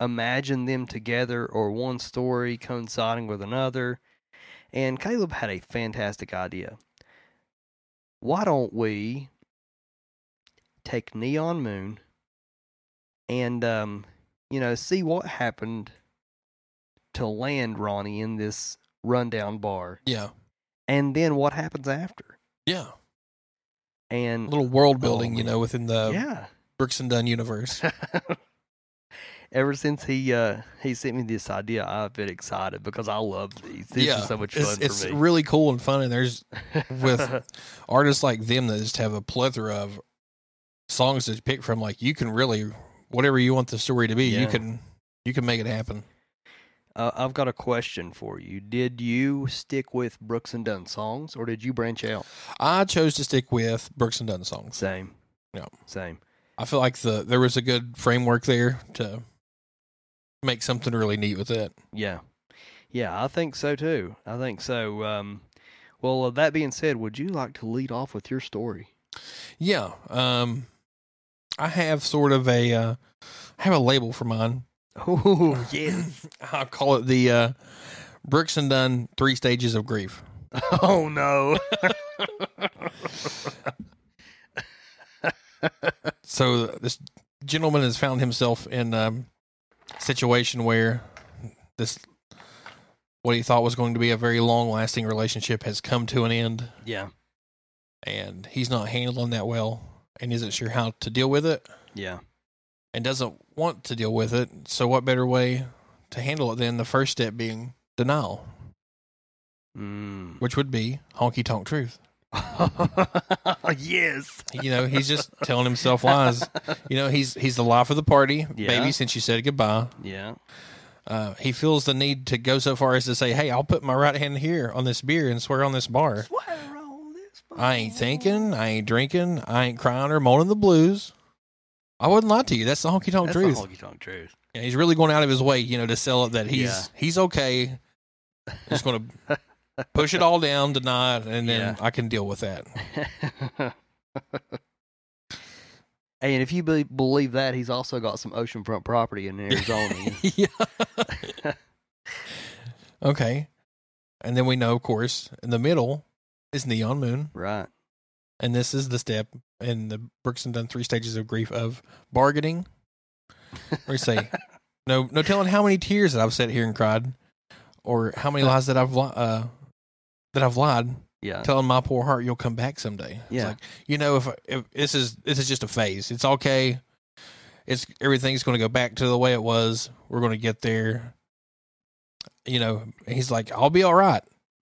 imagine them together or one story coinciding with another and Caleb had a fantastic idea why don't we take Neon Moon and um, you know see what happened to land Ronnie in this rundown bar, Yeah. and then what happens after. Yeah. And A little world building, Oh, you know, within the yeah, Brooks and Dunn universe. ever since he uh, he sent me this idea, I've been excited because I love these. This yeah. is so much it's, fun it's for me. really cool and fun. And there's with- artists like them that just have a plethora of songs to pick from. Like you can really, whatever you want the story to be, you can, you can make it happen. uh, I've got a question for you. Did you stick with Brooks and Dunn songs, or did you branch out? I chose to stick with Brooks and Dunn songs. Same. Yeah. Same. I feel like the there was a good framework there to make something really neat with it. Yeah. Yeah, I think so too. I think so. Um, well, uh, that being said, would you like to lead off with your story? Yeah. Um, I have sort of a, uh, I have a label for mine. Oh, yes. I'll call it the uh, Brooks and Dunn three stages of grief. oh, no. So this gentleman has found himself in um, situation where this what he thought was going to be a very long lasting relationship has come to an end yeah. and he's not handling that well and isn't sure how to deal with it Yeah. and doesn't want to deal with it. So what better way to handle it than the first step being denial, Mm. which would be honky tonk truth. yes. You know, he's just telling himself lies. You know, he's he's the life of the party, Yeah. baby, since you said goodbye. Yeah. Uh, he feels the need to go so far as to say, "Hey, I'll put my right hand here on this beer and swear on this bar. Swear on this I ain't thinking, I ain't drinking, I ain't crying or moaning the blues. I wouldn't lie to you. That's the honky tonk That's truth. the honky tonk truth. Yeah, he's really going out of his way, you know, to sell it that he's Yeah. he's okay Just going to push it all down tonight, and then Yeah. I can deal with that. and if you be- believe that, he's also got some oceanfront property in Arizona. yeah. okay. And then we know, of course, in the middle is Neon Moon. right. And this is the step in the Brooks and Dunn three stages of grief of bargaining. You say, no, no telling how many tears that I've sat here and cried, or how many lies that I've uh, that I've lied, Yeah. telling my poor heart you'll come back someday. It's Yeah. like you know, if, if this is this is just a phase, it's okay. It's everything's going to go back to the way it was. We're going to get there. You know, he's like, I'll be all right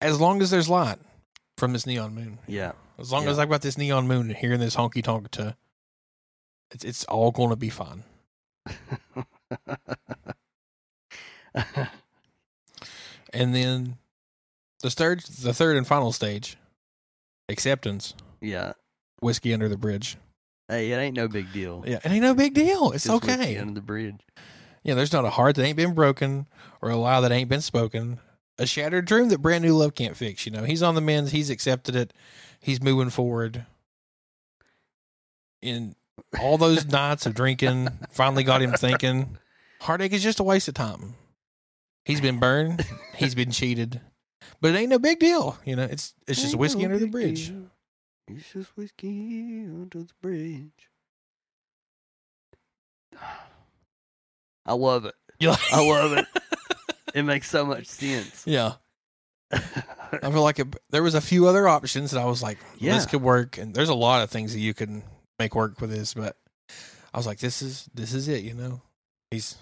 as long as there's light from this neon moon. Yeah. As long Yeah. as I've got this neon moon and hearing this honky tonk to, it's it's all going to be fine. And then the third, the third and final stage, acceptance, yeah. whiskey under the bridge. Hey, it ain't no big deal. Yeah, it ain't no big deal. It's Just okay. Under the bridge. Yeah, there's not a heart that ain't been broken or a lie that ain't been spoken. A shattered dream that brand new love can't fix. You know, he's on the mend. He's accepted it. He's moving forward. In all those nights of drinking, finally got him thinking, heartache is just a waste of time. He's been burned. he's been cheated, but it ain't no big deal. You know, it's it's just Ain't whiskey no under the bridge. deal. It's just whiskey under the bridge. I love it. I love it. It makes so much sense. yeah. I feel like it, there was a few other options that I was like, Yeah. this could work, and there's a lot of things that you can make work with this, but I was like, this is this is it, you know. He's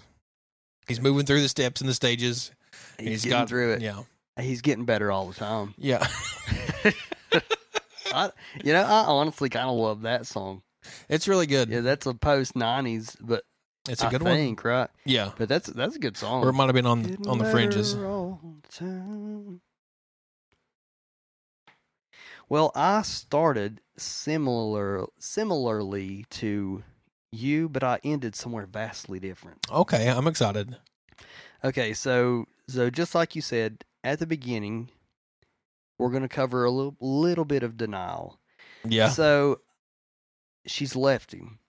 he's moving through the steps and the stages. and He's, he's getting got through it. Yeah, He's getting better all the time. yeah, I, you know, I honestly kind of love that song. it's really good. Yeah, that's a post '90s, but it's a I good one. think right. Yeah, But that's that's a good song. or it might have been on Getting on the fringes. the. Well, I started similar similarly to you, but I ended somewhere vastly different. Okay, I'm excited. Okay, so so just like you said at the beginning, we're going to cover a little little bit of denial. Yeah, So she's left him.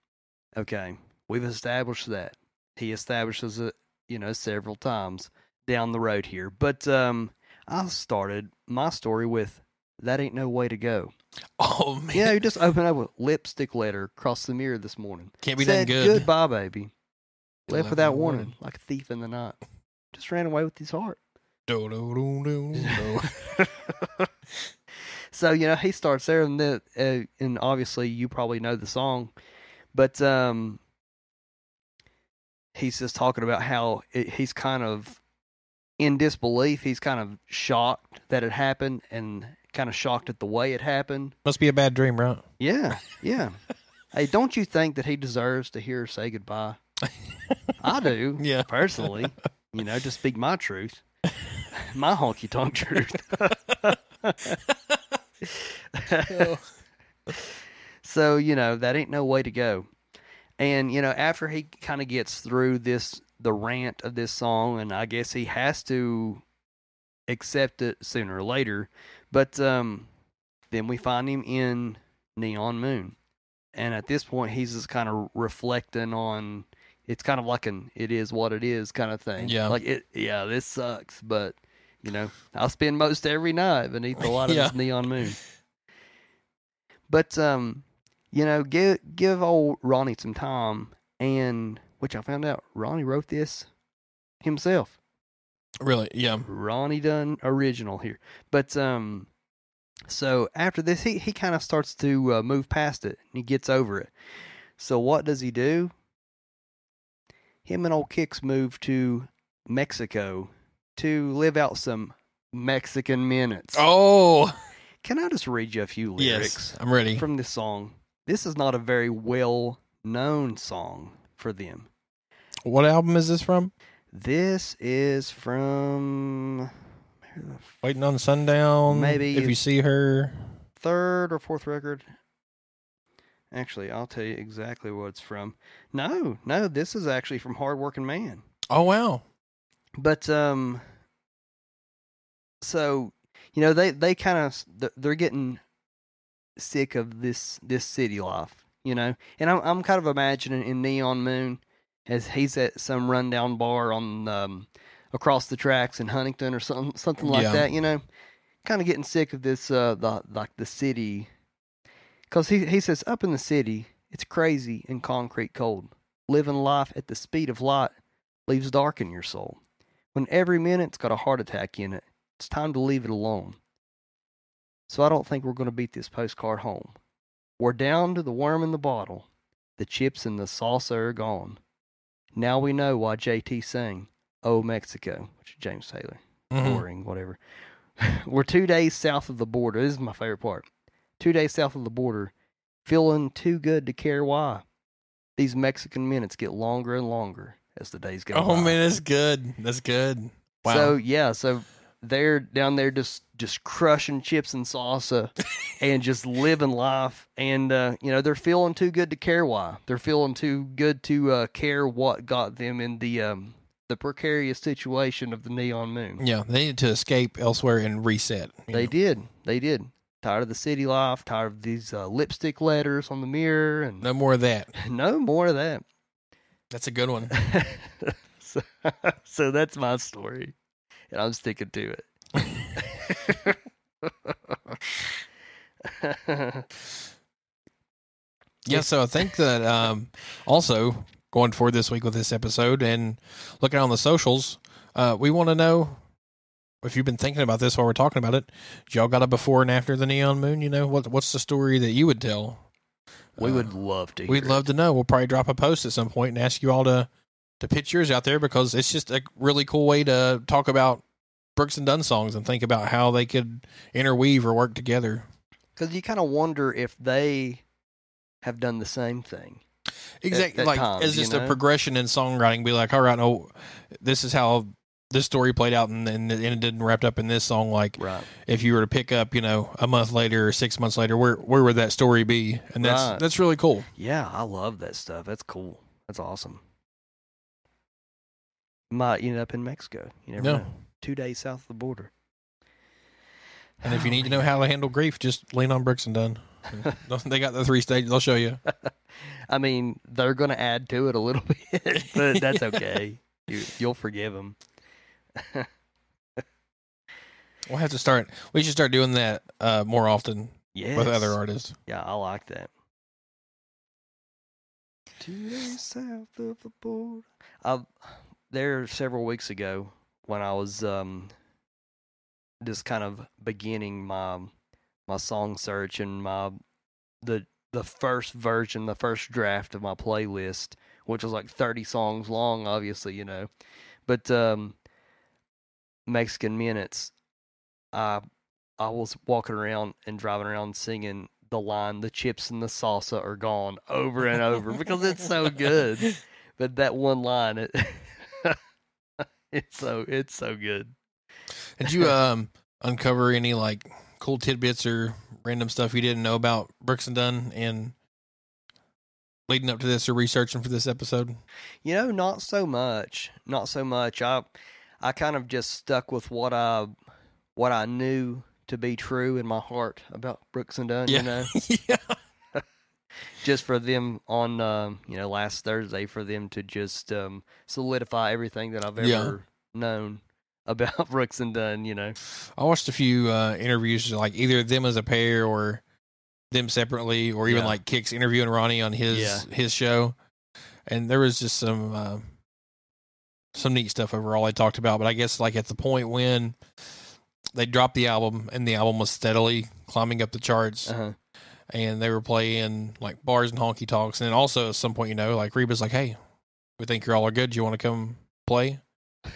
Okay, we've established that. He establishes it, you know, several times down the road here. But um I started my story with that ain't no way to go. oh man, know, you just open up a lipstick letter across the mirror this morning. can't be done Said good. goodbye, baby. Left Left without warning. like a thief in the night. Just ran away with his heart. So you know he starts there, and then uh, and obviously you probably know the song, but um, he's just talking about how it, he's kind of in disbelief. He's kind of shocked that it happened, and kind of shocked at the way it happened. Must be a bad dream, right? Yeah, yeah. hey, don't you think that he deserves to hear her say goodbye? I do. Yeah. personally. You know, to speak my truth, my honky tonk truth. so you know that ain't no way to go. And you know, after he kind of gets through this, the rant of this song, and I guess he has to accept it sooner or later. But um, then we find him in Neon Moon, and at this point, he's just kind of reflecting on. It's kind of like an "it is what it is" kind of thing. Yeah. like it. Yeah, this sucks, but you know, I'll spend most every night beneath the light of Yeah. this neon moon. But um, you know, give give old Ronnie some time, and which I found out Ronnie wrote this himself. Really? Yeah. Ronnie Dunn original here, but um, so after this, he he kind of starts to uh, move past it, and he gets over it. So what does he do? Him and old Kix move to Mexico to live out some Mexican minutes. Oh, Can I just read you a few lyrics? yes. I'm ready. from this song. This is not a very well known song for them. What album is this from? This is from Waiting on Sundown. Maybe- if you see her. third or fourth record. Actually, I'll tell you exactly what it's from. No, no, this is actually from Hard Working Man. Oh wow. But um so you know they they kind of they're getting sick of this this city life, you know. And I'm I'm kind of imagining in Neon Moon as he's at some rundown bar on um, across the tracks in Huntington or something something like Yeah. that, you know. Kind of getting sick of this uh the like the city cuz he he says up in the city it's crazy and concrete cold. Living life at the speed of light leaves dark in your soul. When every minute's got a heart attack in it, it's time to leave it alone. So I don't think we're going to beat this postcard home. We're down to the worm in the bottle. The chips and the salsa are gone. Now we know why JT sang Oh Mexico, which is James Taylor. Mhm. Boring, whatever. We're two days south of the border. This is my favorite part. Two days south of the border, feeling too good to care why. These Mexican minutes get longer and longer as the days go Oh by. man, that's good. That's good. Wow. So yeah, so they're down there just just crushing chips and salsa and just living life and uh, you know they're feeling too good to care why they're feeling too good to uh, care what got them in the um, the precarious situation of the neon moon yeah, they needed to escape elsewhere and reset. they know. did they did tired of the city life tired of these uh, lipstick letters on the mirror and No more of that. no more of that That's a good one. so, so that's my story and i'm sticking to it Yeah, so I think that um, also going forward this week with this episode and looking on the socials, uh, we want to know if you've been thinking about this while we're talking about it. Y'all got a before and after the neon moon. You know what? What's the story that you would tell? We Uh, would love to. We'd hear love to know. We'll probably drop a post at some point and ask you all to to pitch yours out there because it's just a really cool way to talk about Brooks and Dunn songs and think about how they could interweave or work together. because you kind of wonder if they have done the same thing. Exactly, at like times, as you just a progression in songwriting. Be like, all right, no, this is how this story played out, and and, and it didn't wrapped up in this song. Like, Right. if you were to pick up, you know, a month later or six months later, where where would that story be? And that's Right. that's really cool. Yeah, I love that stuff. That's cool. That's awesome. Might end up in Mexico. You never No. know. Two days south of the border. And if you Oh, need to know how to handle grief, just lean on Brooks and Dunn. they got the three stages. They'll show you. I mean, they're going to add to it a little bit, but that's okay. You, you'll forgive them. We'll have to start. We should start doing that uh, more often yes. with other artists. Yeah, I like that. Two days south of the border. I, there several weeks ago when I was um just kind of beginning my my song search and my the the first version, the first draft of my playlist, which was like thirty songs long, obviously, you know. But um Mexican minutes, I I was walking around and driving around singing the line "the chips and the salsa are gone" over and over because it's so good. But that one line, it it's so it's so good. Did you um uncover any like cool tidbits or random stuff you didn't know about Brooks and Dunn and leading up to this or researching for this episode? You know, not so much. Not so much. I I kind of just stuck with what I what I knew to be true in my heart about Brooks and Dunn. You know, yeah. just for them on um, you know last Thursday for them to just um, solidify everything that I've ever Yeah. known about Brooks and Dunn. You know, I watched a few uh, interviews, like either them as a pair or them separately, or even Yeah. like Kicks interviewing Ronnie on his Yeah. his show. And there was just some uh, some neat stuff overall I talked about. But I guess like at the point when they dropped the album and the album was steadily climbing up the charts, uh-huh. and they were playing like bars and honky talks, and then also at some point, you know, like Reba's like, "Hey, we think you're all are good. Do you want to come play?"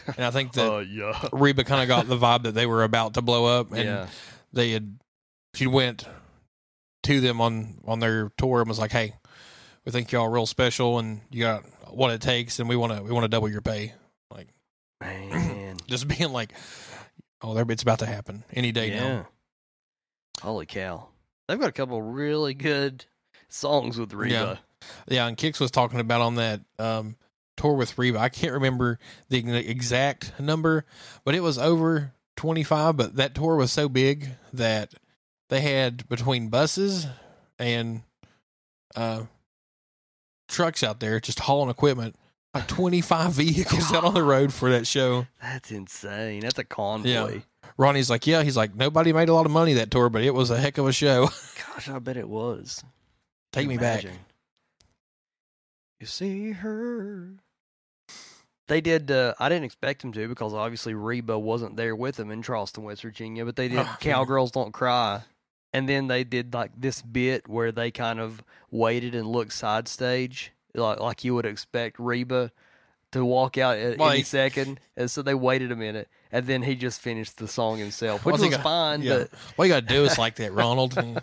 And I think that oh yeah, Reba kind of got the vibe that they were about to blow up, and yeah, they had she went to them on on their tour and was like, "Hey, we think y'all real special, and you got what it takes, and we want to we want to double your pay." Man, just being like, "Oh, there, it's about to happen any day yeah. now." Holy cow, they've got a couple really good songs with Reba. Yeah, and Kix was talking about on that um, tour with Reba. I can't remember the exact number, but it was over 25, but that tour was so big that they had between buses and uh, trucks out there just hauling equipment, like 25 vehicles out on the road for that show. That's insane. That's a convoy. Yeah. Ronnie's like, yeah, he's like, nobody made a lot of money that tour, but it was a heck of a show. Gosh, I bet it was. Take me back. Imagine. You see her. They did. Uh, I didn't expect them to because obviously Reba wasn't there with them in Charleston, West Virginia. But they did Oh, "Cowgirls Don't Cry," and then they did like this bit where they kind of waited and looked side stage, like like you would expect Reba to walk out at any second. And so they waited a minute, and then he just finished the song himself, which was got- fine. yeah. But All you got to do is like that, Ronald. Cry.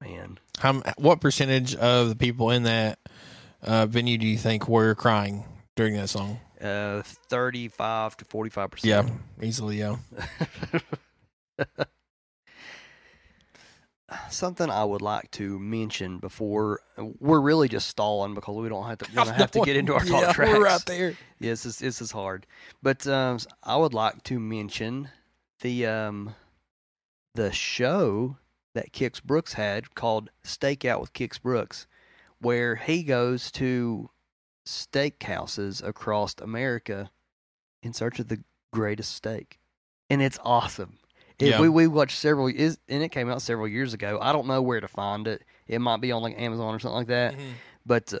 Man, How, what percentage of the people in that uh, venue do you think were crying during that song? uh, thirty-five to forty-five percent. Yeah, easily, yeah. Something I would like to mention before we're really just stalling because we don't have to. We don't have to get into our talk yeah, tracks. We're right there. Yes, this, this is hard, but um, I would like to mention the um, the show that Kix Brooks had called Steak Out with Kix Brooks, where he goes to steakhouses across America in search of the greatest steak, and it's awesome. It- Yeah. we we watched several is and it came out several years ago. I don't know where to find it. It might be on like Amazon or something like that. But uh,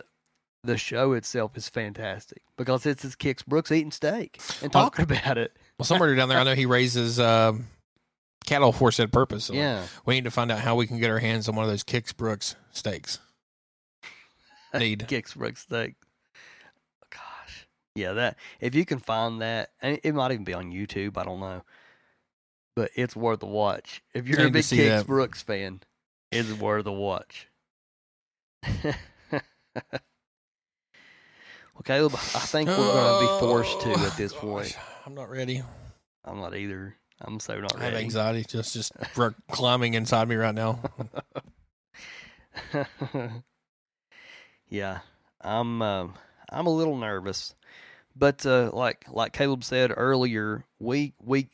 the show itself is fantastic because it's this Kix Brooks eating steak and Well- talking about it. Well, somewhere down there, I know he raises um, cattle for said purpose. So Yeah, we need to find out how we can get our hands on one of those Kix Brooks steaks. Need. Kix Brooks steak. Gosh, yeah. That if you can find that, and it might even be on YouTube. I don't know, but it's worth a watch. If you're a need to big Kix that. Brooks fan, it's worth a watch. well, Caleb, I think we're going to be forced to at this Oh, point. gosh, I'm not ready. I'm not either. I'm so not ready. I have anxiety just just climbing inside me right now. yeah, I'm um, I'm a little nervous, but uh, like like Caleb said earlier, we we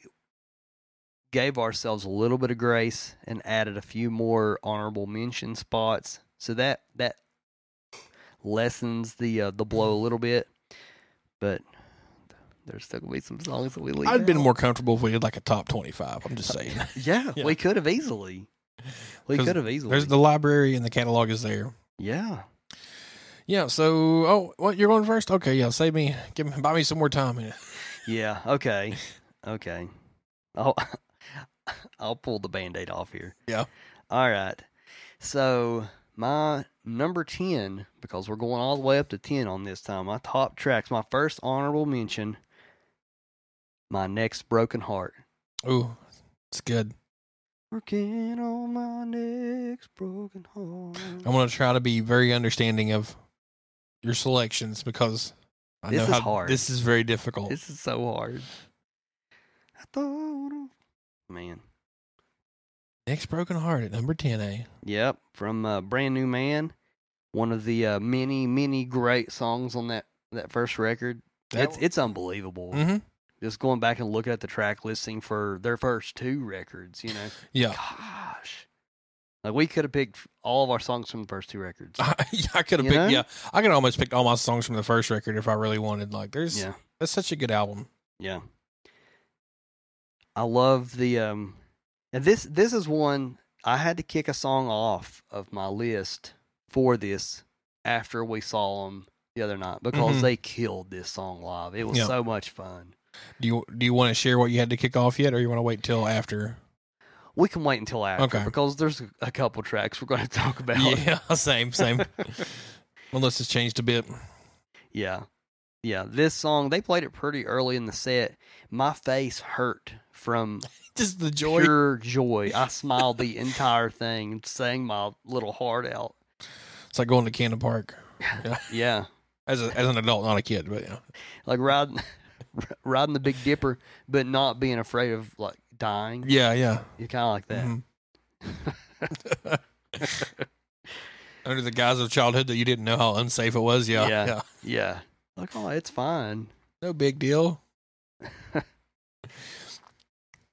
gave ourselves a little bit of grace and added a few more honorable mention spots, so that that lessens the uh, the blow a little bit. But there's still gonna be some songs that we leave. I'd been more comfortable if we did like a top 25. I'm just saying. Yeah, Yeah. we could have easily. We could have easily. There's the library and the catalog is there. yeah. Yeah. So, oh, what you're going first? Okay. Yeah. Save me. Give me. Buy me some more time. Yeah. Yeah. Okay. Okay. I'll I'll pull the band-aid off here. Yeah. All right. So my number ten, because we're going all the way up to ten on this time. My top tracks. My first honorable mention. My next broken heart. Ooh, it's good. Working on my next broken heart. I'm going to try to be very understanding of your selections because I This know is how hard. this is very difficult. This is so hard. I thought, man. Next broken heart at number 10. Eh. Yep, from uh, Brand New Man, one of the uh, many, many great songs on that that first record. That it's it's unbelievable. Mm-hmm. Just going back and looking at the track listing for their first two records, you know, Yeah. gosh, like we could have picked all of our songs from the first two records. I, I could have You picked. know? Yeah, I could almost picked all my songs from the first record if I really wanted. Like, there's yeah, that's such a good album. yeah. I love the um, and this this is one I had to kick a song off of my list for this after we saw them the other night because Mhm. they killed this song live. It was Yeah. so much fun. Do you do you want to share what you had to kick off yet, or you want to wait till after? We can wait until after Okay. because there's a couple tracks we're going to talk about. Yeah, same, same. Unless it's changed a bit. yeah. Yeah, this song they played it pretty early in the set. My face hurt from Just the joy. pure joy. I smiled the entire thing and sang my little heart out. It's like going to Camden Park Yeah. Yeah, as a, as an adult, not a kid, but yeah. like riding riding the Big Dipper, but not being afraid of like dying. Yeah, yeah. You kind of like that. Mhm. Under the guise of childhood that you didn't know how unsafe it was. Yeah, Yeah. yeah. Yeah, Like, oh, it's fine. No big deal.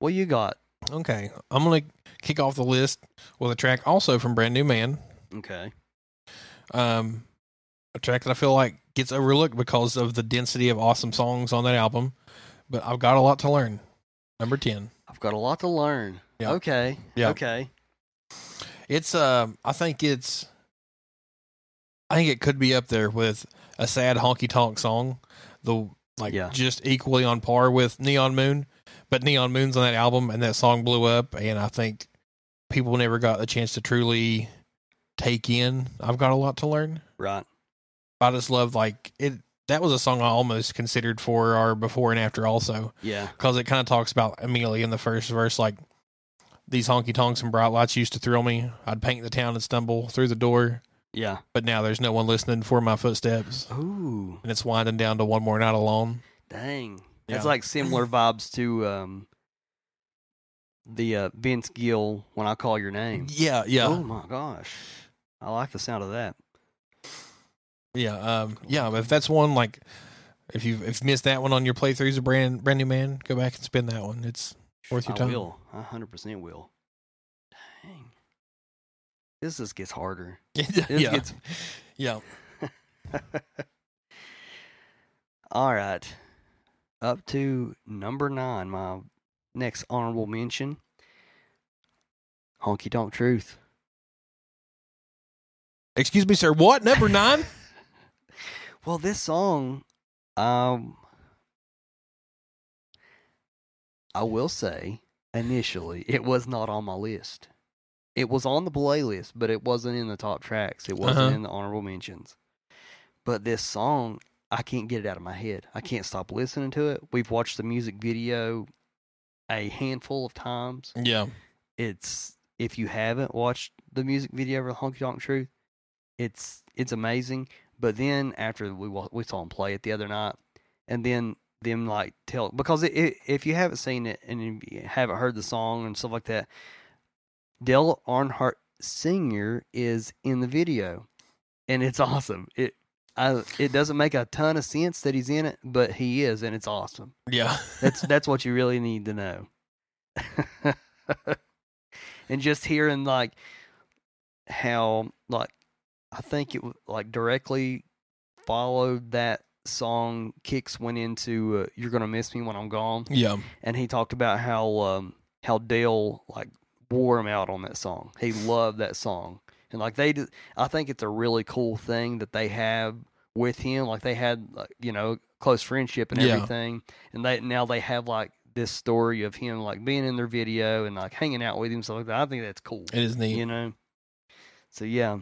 What you got? Okay, I'm gonna kick off the list with a track also from Brand New Man. Okay. Um, a track that I feel like gets overlooked because of the density of awesome songs on that album, but I've got a lot to learn. Number ten. I've got a lot to learn. Yeah. Okay. Yeah. Okay. It's um, I think it's, I think it could be up there with a sad honky tonk song, the like Yeah. just equally on par with Neon Moon, but Neon Moon's on that album and that song blew up, and I think people never got the chance to truly take in. I've got a lot to learn. Right. I just love like it. That was a song I almost considered for our before and after also Yeah. because it kind of talks about Amelia in the first verse like these honky tonks and bright lights used to thrill me. I'd paint the town and stumble through the door, Yeah. but now there's no one listening for my footsteps, Ooh. and it's winding down to one more night alone. Dang. That's like similar vibes to um the uh, Vince Gill when I call your name. Yeah, yeah, Oh my gosh. I like the sound of that. yeah, um, yeah. If that's one like if you've if you missed that one on your playthroughs of brand brand new man, go back and spin that one. It's Worth your I time. will. I hundred percent will. This just gets harder. yeah, yeah, gets yeah. All right. Up to number nine, my next honorable mention. Honky Tonk Truth. Excuse me, sir. What number nine? Well, this song, um, I will say, initially, it was not on my list. It was on the playlist, but it wasn't in the top tracks. It wasn't Uh-huh. in the honorable mentions. But this song, I can't get it out of my head. I can't stop listening to it. We've watched the music video a handful of times. yeah, It's if you haven't watched the music video for Honky Tonk Truth, it's it's amazing. But then after we we saw him play it the other night, and then them like tell because it, it, if you haven't seen it and you haven't heard the song and stuff like that, Dale Earnhardt Senior is in the video, and it's awesome. It I, it doesn't make a ton of sense that he's in it, but he is, and it's awesome. yeah. That's that's what you really need to know. and just hearing like how like I think it was like directly followed that song Kix went into uh, you're to miss me when I'm gone yeah. and he talked about how um how Dale like wore him out on that song. He loved that song. And like they did, I think it's a really cool thing that they have with him. Like they had like, you know, close friendship and Yeah. everything. And they now they have like this story of him like being in their video and like hanging out with him stuff like that. I think that's cool. It is neat. You know. So yeah.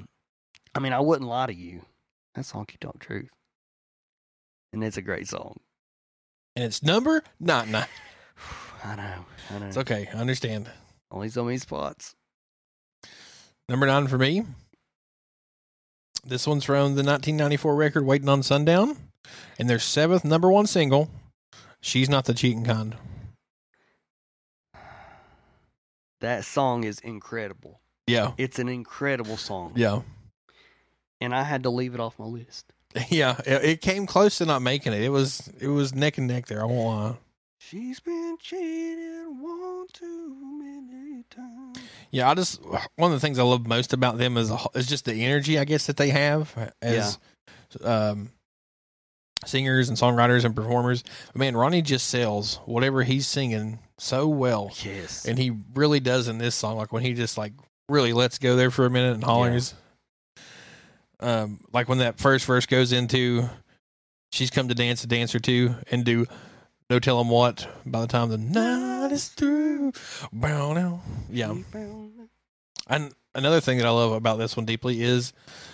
I mean, I wouldn't lie to you. That's honky tonk truth. And it's a great song. and it's number nine. nine. I know. I know. It's okay. I understand. Only so many spots. Number nine for me. This one's from the 1994 record "Waiting on Sundown," and their seventh number one single. She's not the cheating kind. That song is incredible. Yeah, It's an incredible song. yeah, And I had to leave it off my list. yeah. It, it came close to not making it. It was it was neck and neck there. I won't lie. She's been cheated one too many times. Yeah, I just one of the things I love most about them is is just the energy I guess that they have as um, singers and songwriters and performers. Man, Ronnie just sells whatever he's singing so well. Yes. and he really does in this song like when he just like really lets go there for a minute and hollers um like when that first verse goes into she's come to dance a dance or two and do no tell 'em what by the time the night is through Bow now. yeah and another thing that i love about this one deeply is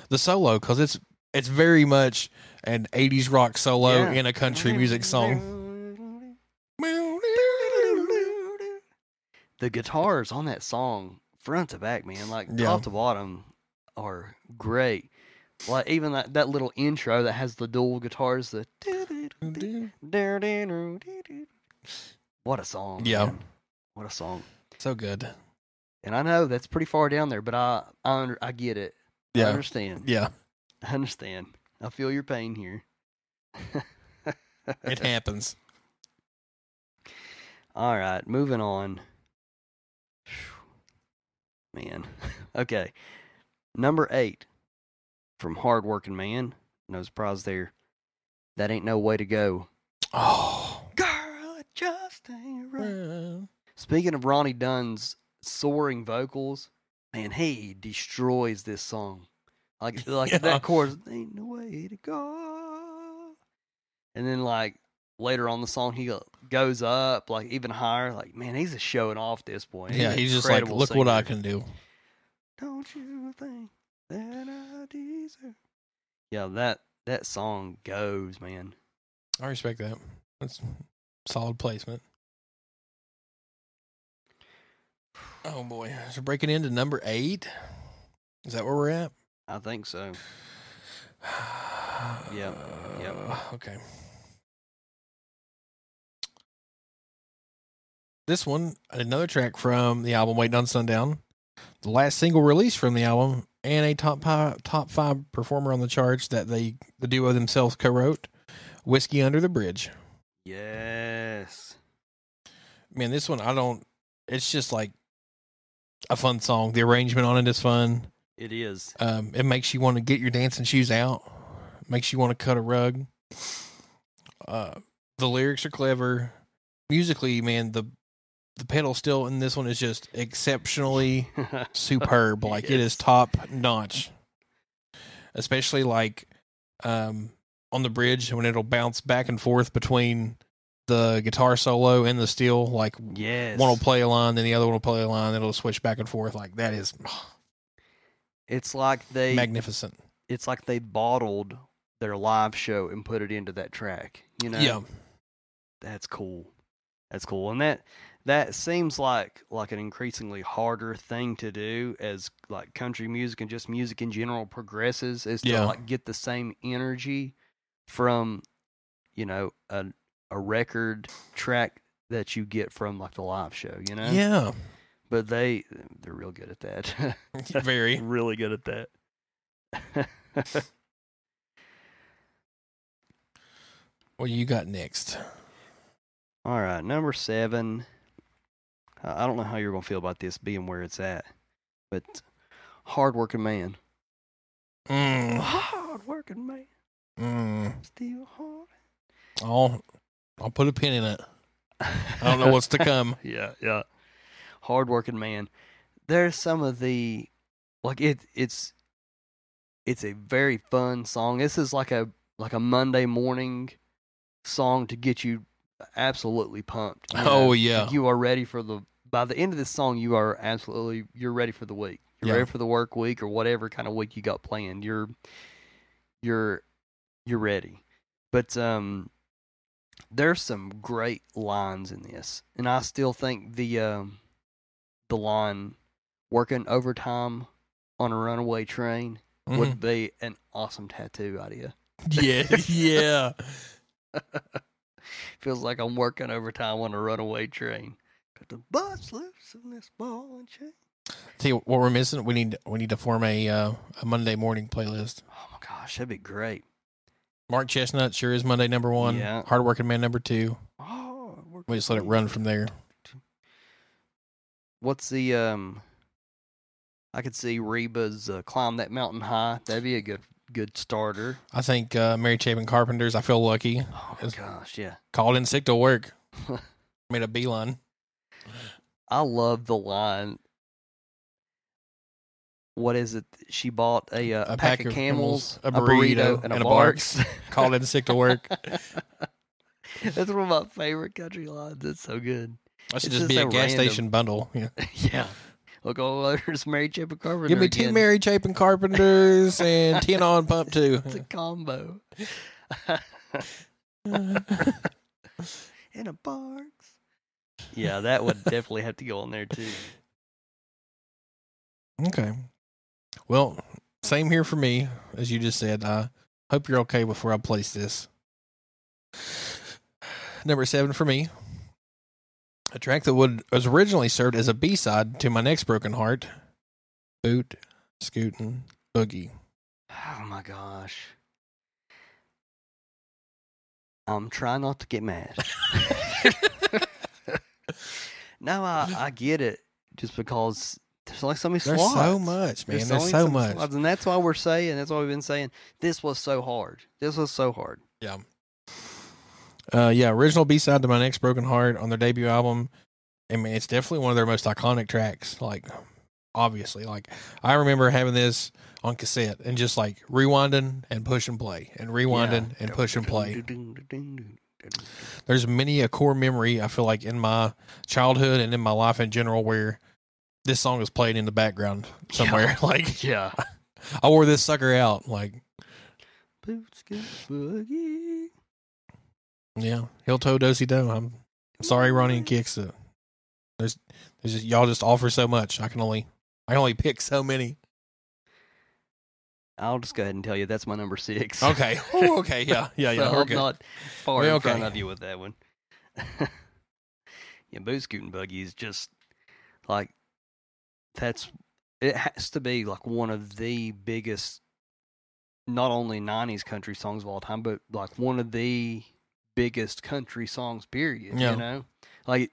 the solo because it's it's very much an 80s rock solo Yeah. in a country music song The guitars on that song, front to back, man, like Yeah. top to bottom, are great. Like even that, that little intro that has the dual guitars, the what a song! Yeah. man. what a song! so good And I know that's pretty far down there, but I I, under, I get it. Yeah. I understand. yeah I understand. I feel your pain here. It happens. All right, moving on. Man. okay. Number eight from Hardworking Man. No surprise there. That ain't no way to go. Oh. Girl, it just ain't right. Speaking of Ronnie Dunn's soaring vocals, man, he destroys this song. Like like Yeah. that chorus, ain't no way to go. And then like later on the song, he uh, goes up like even higher. Like man, he's just showing off this point. Yeah, an he's just like, incredible look what I can do. Don't you think that I deserve? Yeah, that that song goes, man. I respect that. That's solid placement. Oh boy, so breaking into number eight. Is that where we're at? I think so. Yep, yep. Okay. This one, another track from the album Waiting on Sundown, the last single released from the album, and a top five, top five performer on the charts that they the duo themselves co-wrote, "Whiskey Under the Bridge." Yes. Man, this one I don't. It's just like a fun song. The arrangement on it is fun. It is. Um, it makes you want to get your dancing shoes out. Makes you want to cut a rug. Uh, the lyrics are clever. Musically, man, the the pedal still in this one is just exceptionally superb. Like it is top notch. Especially like um on the bridge when it'll bounce back and forth between the guitar solo and the steel. Like yes. one will play a line, then the other one will play a line, then it'll switch back and forth. Like that is It's like they magnificent. it's like they bottled their live show and put it into that track. You know? Yeah. That's cool. That's cool. And that that seems like like an increasingly harder thing to do as like country music and just music in general progresses is to Yeah. like get the same energy from you know a a record track that you get from like the live show, you know? Yeah. But they they're real good at that. Very. really good at that. What you got next? All right, number seven. I don't know how you're gonna feel about this being where it's at, but hardworking man. Mm, Hardworking man, mm. still hard. I'll I'll put a pin in it. I don't know what's to come. yeah, yeah. Hardworking man. There's some of the like it. It's it's a very fun song. This is like a like a Monday morning song to get you absolutely pumped. you Oh, yeah. Like you are ready for the. By the end of this song, you are absolutely you're ready for the week. You're Yeah. ready for the work week or whatever kind of week you got planned. You're you're you're ready. But um there's some great lines in this. And I still think the um the line working overtime on a runaway train Mhm. would be an awesome tattoo idea. Yeah, yeah. Feels like I'm working overtime on a runaway train. Got the bus loose in this ball and chain. See what we're missing? We need we need to form a uh, a Monday morning playlist. Oh my gosh, that'd be great. Mark Chesnutt sure is Monday number one. Yeah. Hardworking man number two. Oh, We just let it run from there. What's the um? I could see Reba's uh, climb that mountain high. That'd be a good good starter. I think uh, Mary Chapin Carpenters. I feel lucky. Oh my gosh, yeah. Called in sick to work. Made a beeline. I love the line. What is it? She bought a, uh, a, pack, of camels, a burrito, and a, and a Barq's. Called in sick to work. That's one of my favorite country lines. It's so good. That should It's just be a gas random. station bundle. Yeah. yeah. Look, oh, there's Mary Chapin Carpenter. Give me two again. Mary Chapin Carpenters and ten on pump two. It's a combo. and a Barq's. Yeah, that would definitely have to go on there too. Okay. Well, same here for me, as you just said. I hope you're okay before I place this. Number seven for me. A track that would was originally served as a B side to my next broken heart. Boot, scootin', boogie. Oh my gosh. I'm trying not to get mad. no, I, I get it. Just because there's like so many There's slots. so much, man. There's, There's only so much. slots, and that's why we're saying. That's why we've been saying. This was so hard. This was so hard. Yeah. Uh, yeah, original B side to my next broken heart on their debut album. I mean, it's definitely one of their most iconic tracks. Like, obviously, like I remember having this on cassette and just like rewinding and push and play and rewinding Yeah. and push and play. There's many a core memory I feel like in my childhood and in my life in general where this song is played in the background somewhere. like Yeah. I wore this sucker out. Like, Boot Scootin' Boogie. yeah, heel toe dosey do. I'm sorry, Ronnie and Kix. Uh, there's, there's just y'all just offer so much. I can only, I can only pick so many. I'll just go ahead and tell you that's my number six. Okay. Oh, okay. Yeah. Yeah. Yeah. so we're I'm good. not far Yeah, in front of you with that one. yeah, boot scooting boogie is just like that's it has to be like one of the biggest not only 90s country songs of all time but like one of the biggest country songs period Yeah. you know like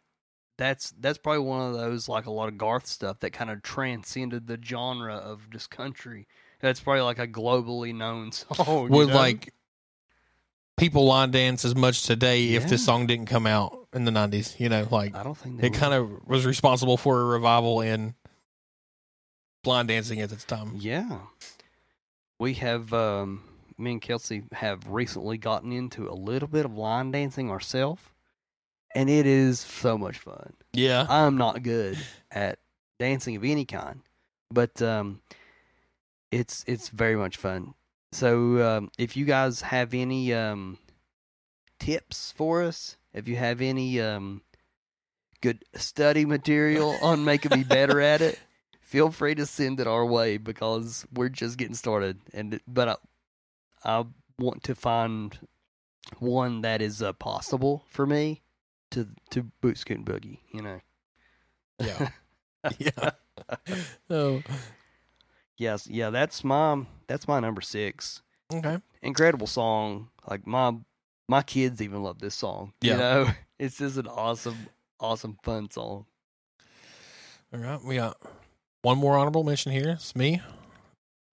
that's that's probably one of those like a lot of garth stuff that kind of transcended the genre of just country that's probably like a globally known song Would know? like people line dance as much today if this song didn't come out in the '90s? You know, like I don't think it kind of was responsible for a revival in line dancing at its time. Yeah. We have, um, me and Kelsey have recently gotten into a little bit of line dancing ourselves, and it is so much fun. Yeah. I'm not good at dancing of any kind, but um, it's it's very much fun. So um, if you guys have any um, tips for us, if you have any um, good study material on making me better at it, feel free to send it our way because we're just getting started. And but I, I want to find one that is uh, possible for me to to boot scoot and boogie. You know. Yeah. yeah. Oh. Yes, yeah, that's my that's my number six. Okay. Incredible song. Like my my kids even love this song. Yeah. You know, it's just an awesome, awesome, fun song. All right. We got one more honorable mention here. It's me.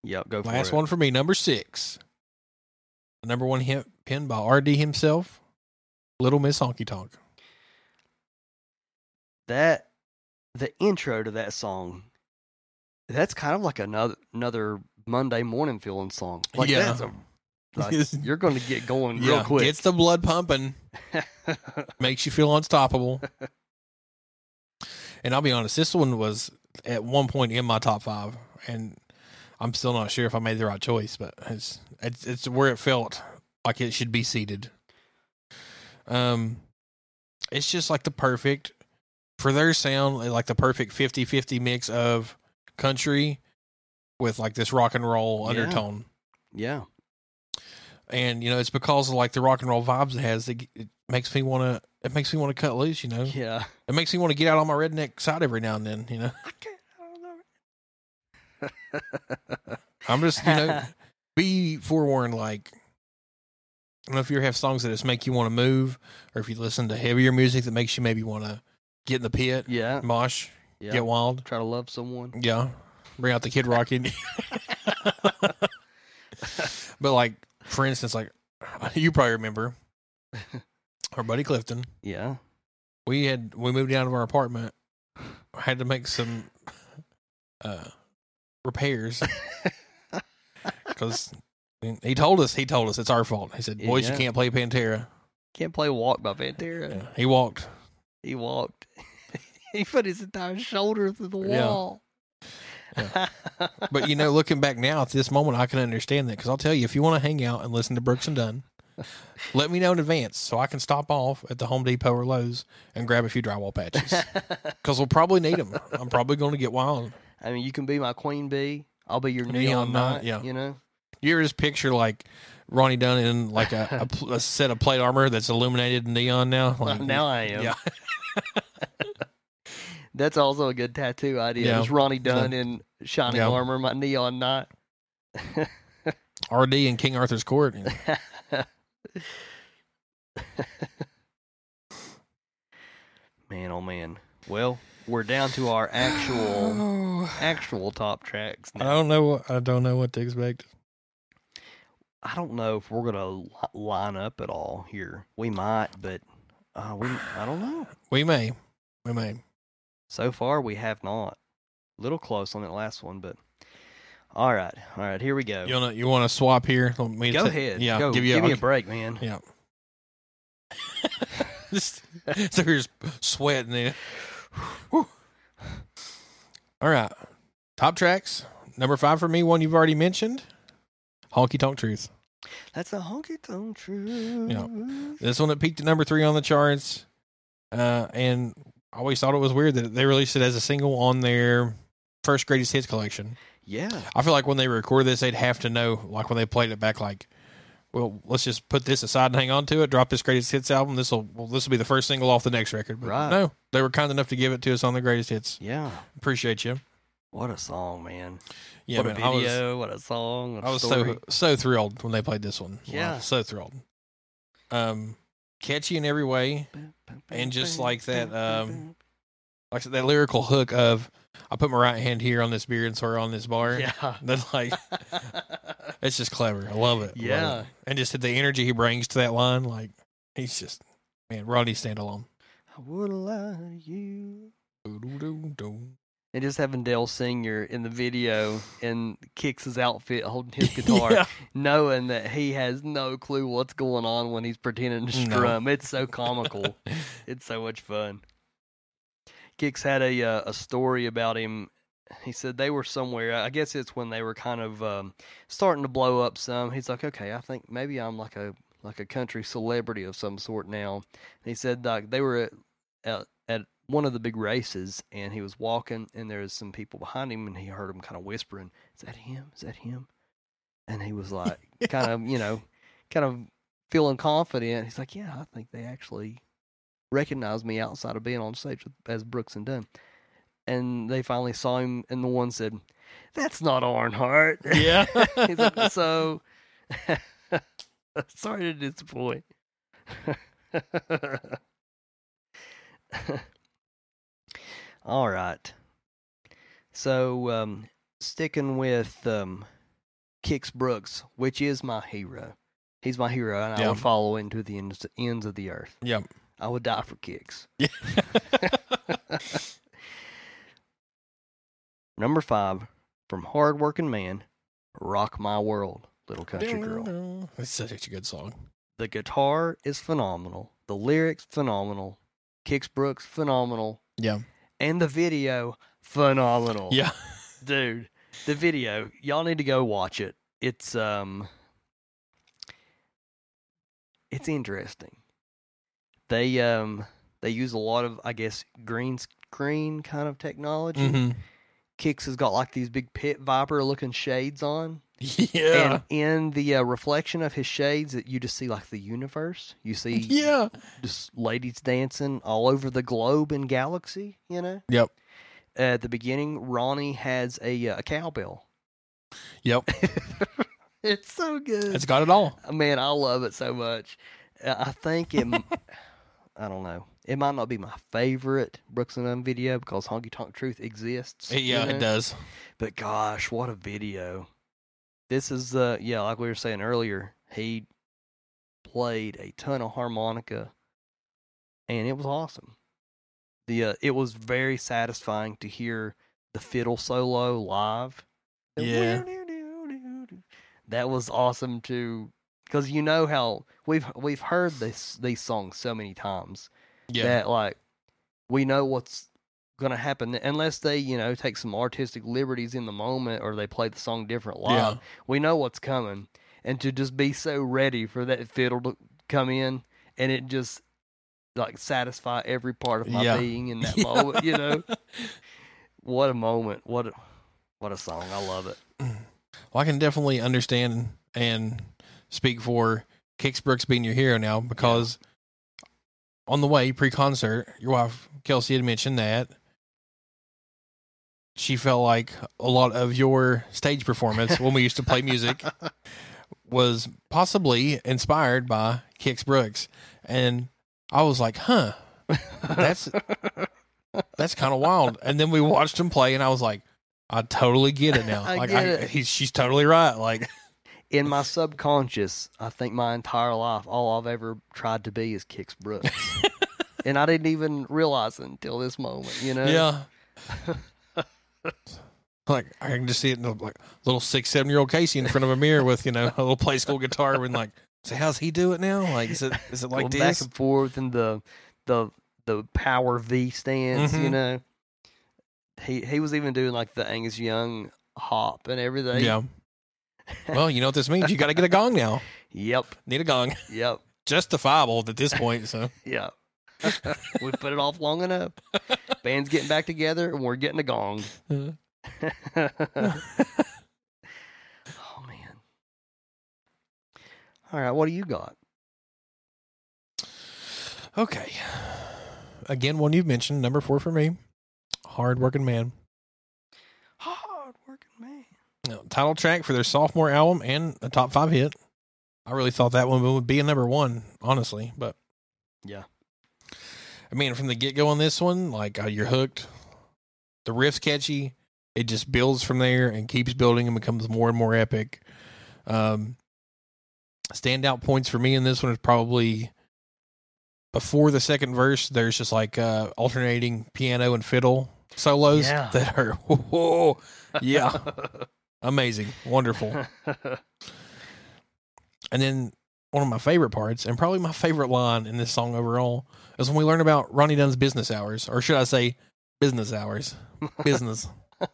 Yep, go for Last it. one for me, number six. The number one hit pin by RD himself, Little Miss Honky Tonk. That the intro to that song. That's kind of like another another Monday morning feeling song. Like Yeah. that's a like, you're going to get going real quick. gets the blood pumping, makes you feel unstoppable. and I'll be honest, this one was at one point in my top five, and I'm still not sure if I made the right choice, but it's it's, it's where it felt like it should be seated. Um, it's just like the perfect for their sound, like the perfect 50-50 mix of country with like this rock and roll Yeah. undertone yeah. and you know it's because of like the rock and roll vibes it has. It, it makes me want to. It makes me want to cut loose. You know, Yeah. it makes me want to get out on my redneck side every now and then. You know, I can't I don't know. I'm just you know be forewarned. Like, I don't know if you ever have songs that just make you want to move, or if you listen to heavier music that makes you maybe want to get in the pit, yeah. mosh, Yeah. get wild. Try to love someone. Yeah, bring out the Kid Rock in. but like, for instance, like you probably remember our buddy Clifton. Yeah. we had we moved out of our apartment had to make some uh repairs because he told us he told us it's our fault he said boys Yeah. you can't play pantera Can't play Walk by Pantera. yeah. he walked He walked. he put his entire shoulder through the Yeah. wall. but you know looking back now at this moment i can understand that because i'll tell you if you want to hang out and listen to brooks and dunn let me know in advance so i can stop off at the home depot or lowes and grab a few drywall patches because we'll probably need them i'm probably going to get wild I mean, you can be my queen bee. I'll be your Neon neon, knight, knight. yeah. You know. You ever just picture like Ronnie Dunn in like a, a, a set of plate armor that's illuminated in neon now? Like, now I am. yeah, That's also a good tattoo idea. Yeah. It's Ronnie Dunn in shining Yeah. armor, my neon knight. RD in King Arthur's court. Man, oh man. Well, we're down to our actual actual top tracks. I don't know. What, I don't know what to expect. I don't know if we're gonna line up at all here. We might, but uh, we I don't know. We may. We may. So far, we have not. A Little close on that last one, but all right, all right. Here we go. You want to you want to swap here? Let me Go ta- ahead. Yeah. Go. Give you Give me a break, man. Yeah. Just- so you're just sweating there. Whew. All right. Top tracks. Number five for me, one you've already mentioned. Honky Tonk Truth. That's a honky tonk truth. Yeah. This one that peaked at number three on the charts. Uh, and I always thought it was weird that they released it as a single on their first greatest hits collection. Yeah. I feel like when they recorded this, they'd have to know, like when they played it back, like, well, let's just put this aside and hang on to it. Drop this greatest hits album. This will, well, this will be the first single off the next record. But Right. No, they were kind enough to give it to us on the greatest hits. Yeah. Appreciate you. What a song, man. Yeah, what man, a I was- video. what a song. What a I was story. so so thrilled when they played this one. Wow, Yeah. so thrilled. Um, catchy in every way, and just like that, um, like that lyrical hook of "I put my right hand here on this beer and swear on this bar." Yeah. That's like it's just clever. I love it. Love Yeah. it. and just the energy he brings to that line, like he's just man, Rodney standalone. I would to you. Doo-doo-doo-doo. And just having Dale Senior in the video and Kix his outfit holding his guitar, Yeah. knowing that he has no clue what's going on when he's pretending to No. strum. It's so comical. it's so much fun. Kix had a uh, a story about him. He said they were somewhere. I guess it's when they were kind of um, starting to blow up some. He's like, okay, I think maybe I'm like a like a country celebrity of some sort now. And he said like they were at, at at one of the big races, and he was walking, and there was some people behind him, and he heard them kind of whispering, "Is that him? Is that him?" And he was like, kind of, you know, kind of feeling confident. He's like, "Yeah, I think they actually recognized me outside of being on stage as Brooks and Dunn." And they finally saw him, and the one said, "That's not Earnhardt." Yeah. He's like, so sorry to disappoint. All right. So, um, sticking with um, Kix Brooks, which is my hero. He's my hero, and I would follow him to the ends, ends of the earth. Yep. I would die for Kix. Yeah. Number five, from Hardworking Man, Rock My World, Little Country Girl. It's such a good song. The guitar is phenomenal. The lyrics phenomenal. Kix Brooks phenomenal. Yeah. And the video phenomenal. Yeah. Dude, the video, y'all need to go watch it. It's um it's interesting. They um they use a lot of I guess green screen kind of technology. hmm Kix has got like these big pit viper looking shades on. Yeah. And in the uh, reflection of his shades, that you just see like the universe. You see yeah. just ladies dancing all over the globe and galaxy. You know. Yep. At the beginning, Ronnie has a uh, a cowbell. Yep. It's so good. It's got it all. Man, I love it so much. Uh, I think it. I don't know. It might not be my favorite Brooks and Dunn video because Honky Tonk Truth exists. you Yeah, know? it does. But gosh, what a video! This is uh yeah, like we were saying earlier, he played a ton of harmonica, and it was awesome. The uh, it was very satisfying to hear the fiddle solo live. Yeah. that was awesome too, because you know how we've we've heard this these songs so many times Yeah. that like we know what's gonna happen unless they you know take some artistic liberties in the moment or they play the song different live. Yeah. we know what's coming. And to just be so ready for that fiddle to come in and it just like satisfy every part of my Yeah. being in that Yeah. moment you know? What a moment. What a what a song. I love it. Well, I can definitely understand and speak for Kix Brooks being your hero now because on the way pre concert, your wife Kelsey had mentioned that she felt like a lot of your stage performance when we used to play music was possibly inspired by Kix Brooks. and I was like, "Huh, that's that's kind of wild." And then we watched him play, and I was like, "I totally get it now. I like, I, it. He's, she's totally right. Like, in my subconscious, I think my entire life, all I've ever tried to be is Kix Brooks. and I didn't even realize it until this moment, you know? yeah." Like I can just see it in the, like little six, seven year old Casey in front of a mirror with you know a little Playskool guitar and like, so how's he do it now? Like, is it is it like Going back and forth and the the the power V stance, you Mhm. know. He he was even doing like the Angus Young hop and everything. Yeah. Well, you know what this means. You got to get a gong now. Yep. Need a gong. Yep. Justifiable at this point. So Yep. we put it off long enough. Band's getting back together and we're getting a gong. Uh, oh man. All right, what do you got? okay. Again, one you've mentioned, number four for me. Hard working man. Hard working man. Now, title track for their sophomore album and a top five hit. I really thought that one would be a number one, honestly. But Yeah. I mean, from the get go on this one, like uh, you're hooked. The riff's catchy. It just builds from there and keeps building and becomes more and more epic. Um, standout points for me in this one is probably before the second verse. There's just like uh, alternating piano and fiddle solos Yeah. that are whoa, yeah, amazing, wonderful. And then one of my favorite parts, and probably my favorite line in this song overall, is when we learn about Ronnie Dunn's business hours, or should I say, business hours, business, because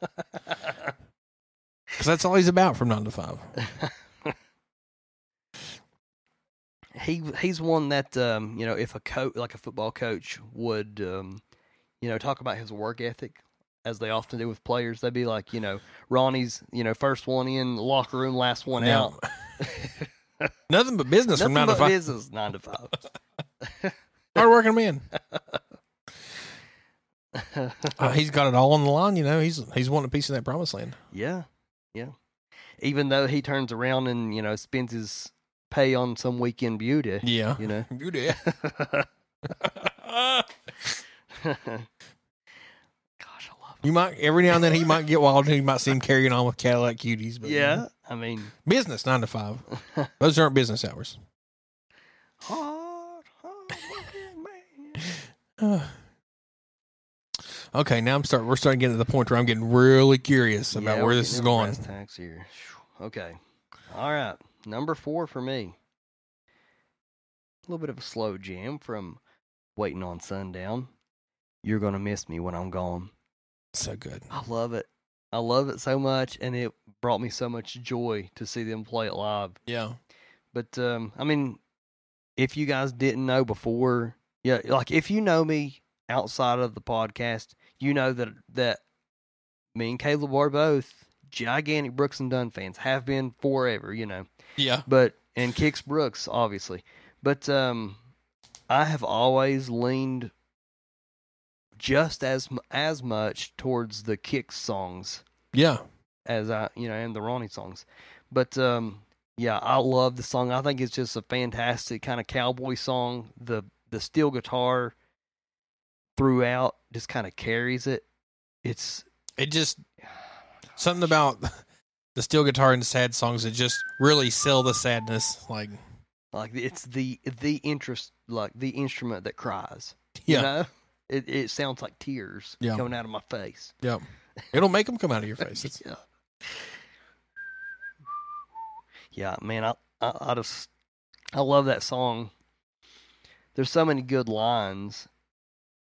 that's all he's about from nine to five. he he's one that um, you know if a coach like a football coach would um, you know talk about his work ethic as they often do with players they'd be like you know Ronnie's you know first one in locker room last one Now, out nothing but business from nothing nine to five. business nine to five Hard working man. Uh, he's got it all on the line. You know, he's he's wanting a piece of that promised land. yeah yeah even though he turns around and you know spends his pay on some weekend beauty Yeah, you know beauty. gosh I love Him. You might every now and then he might get wild and you might see him carrying on with Cadillac cuties. But yeah I mean business nine to five. Those aren't business hours. hard hard man okay, now I'm start. We're starting to get to the point where I'm getting really curious about Yeah, where this is going. tacks here. Okay. All right. Number four for me. A little bit of a slow jam from Waiting on Sundown. You're going to miss me when I'm gone. So good. I love it. I love it so much, and it brought me so much joy to see them play it live. Yeah. But, um, I mean, if you guys didn't know before, yeah, like if you know me outside of the podcast, you know that that me and Caleb are both gigantic Brooks and Dunn fans, have been forever, you know. Yeah. But and Kix Brooks, obviously. But um I have always leaned just as as much towards the Kix songs Yeah. as I, you know, and the Ronnie songs. But um yeah, I love the song. I think it's just a fantastic kind of cowboy song. The the steel guitar throughout just kind of carries it. It's It just something about the steel guitar and sad songs that just really sell the sadness. Like, like it's the the interest like the instrument that cries. yeah, You know? It it sounds like tears Yeah. coming out of my face. yeah. It'll make them come out of your face. Yeah. Yeah, man, I, I I just I love that song. There's so many good lines,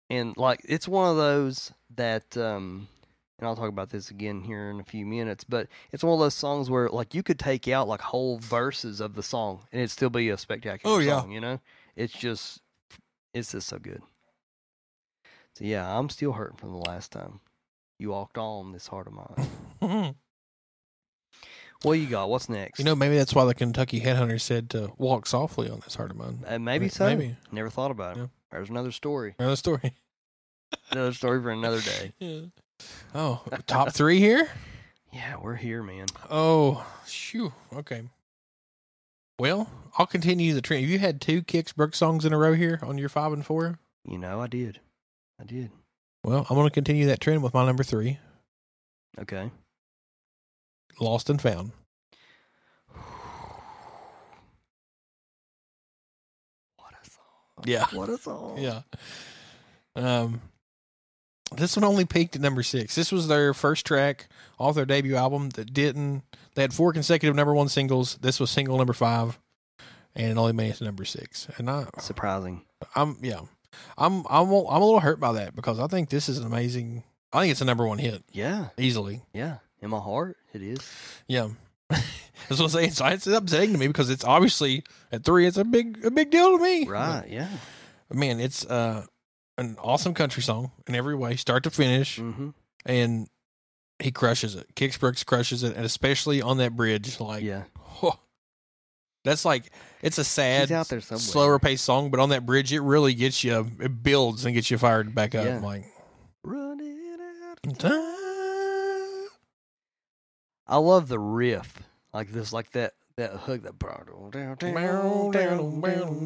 and like it's one of those that um, and I'll talk about this again here in a few minutes. But it's one of those songs where like you could take out like whole verses of the song and it'd still be a spectacular Oh, yeah. song. You know, it's just it's just so good. So yeah, I'm still hurting from the last time you walked on this heart of mine. What you got? What's next? you know, maybe that's why the Kentucky Headhunter said to walk softly on this heart of mine. Uh, maybe so. maybe. Never thought about it. Yeah. There's another story. Another story. Another story for another day. Yeah. Oh, top three here? Yeah, we're here, man. Oh, shoo. Okay. Well, I'll continue the trend. You had two Kix Brooks songs in a row here on your five and four. You know, I did. I did. Well, I'm going to continue that trend with my number three, Okay. Lost and Found. What a song. Yeah. What a song. Yeah. Um, this one only peaked at number six. This was their first track off their debut album that didn't. They had four consecutive number one singles. This was single number five, and it only made it to number six. And I, Surprising. I'm yeah, I'm I'm a- I'm a little hurt by that because I think this is an amazing. I think it's a number one hit Yeah. easily. Yeah. In my heart, it is. Yeah. That's what I'm saying. So it's upsetting to me because it's obviously at three. It's a big, a big deal to me. Right. Yeah. man. It's uh, an awesome country song in every way, start to finish, Mm-hmm. and he crushes it. Kix Brooks crushes it, and especially on that bridge, like Yeah. That's like it's a sad, slower paced song, but on that bridge, it really gets you. It builds and gets you fired back up. Yeah. Like Running out. of I love the riff, like this, like that that hook that.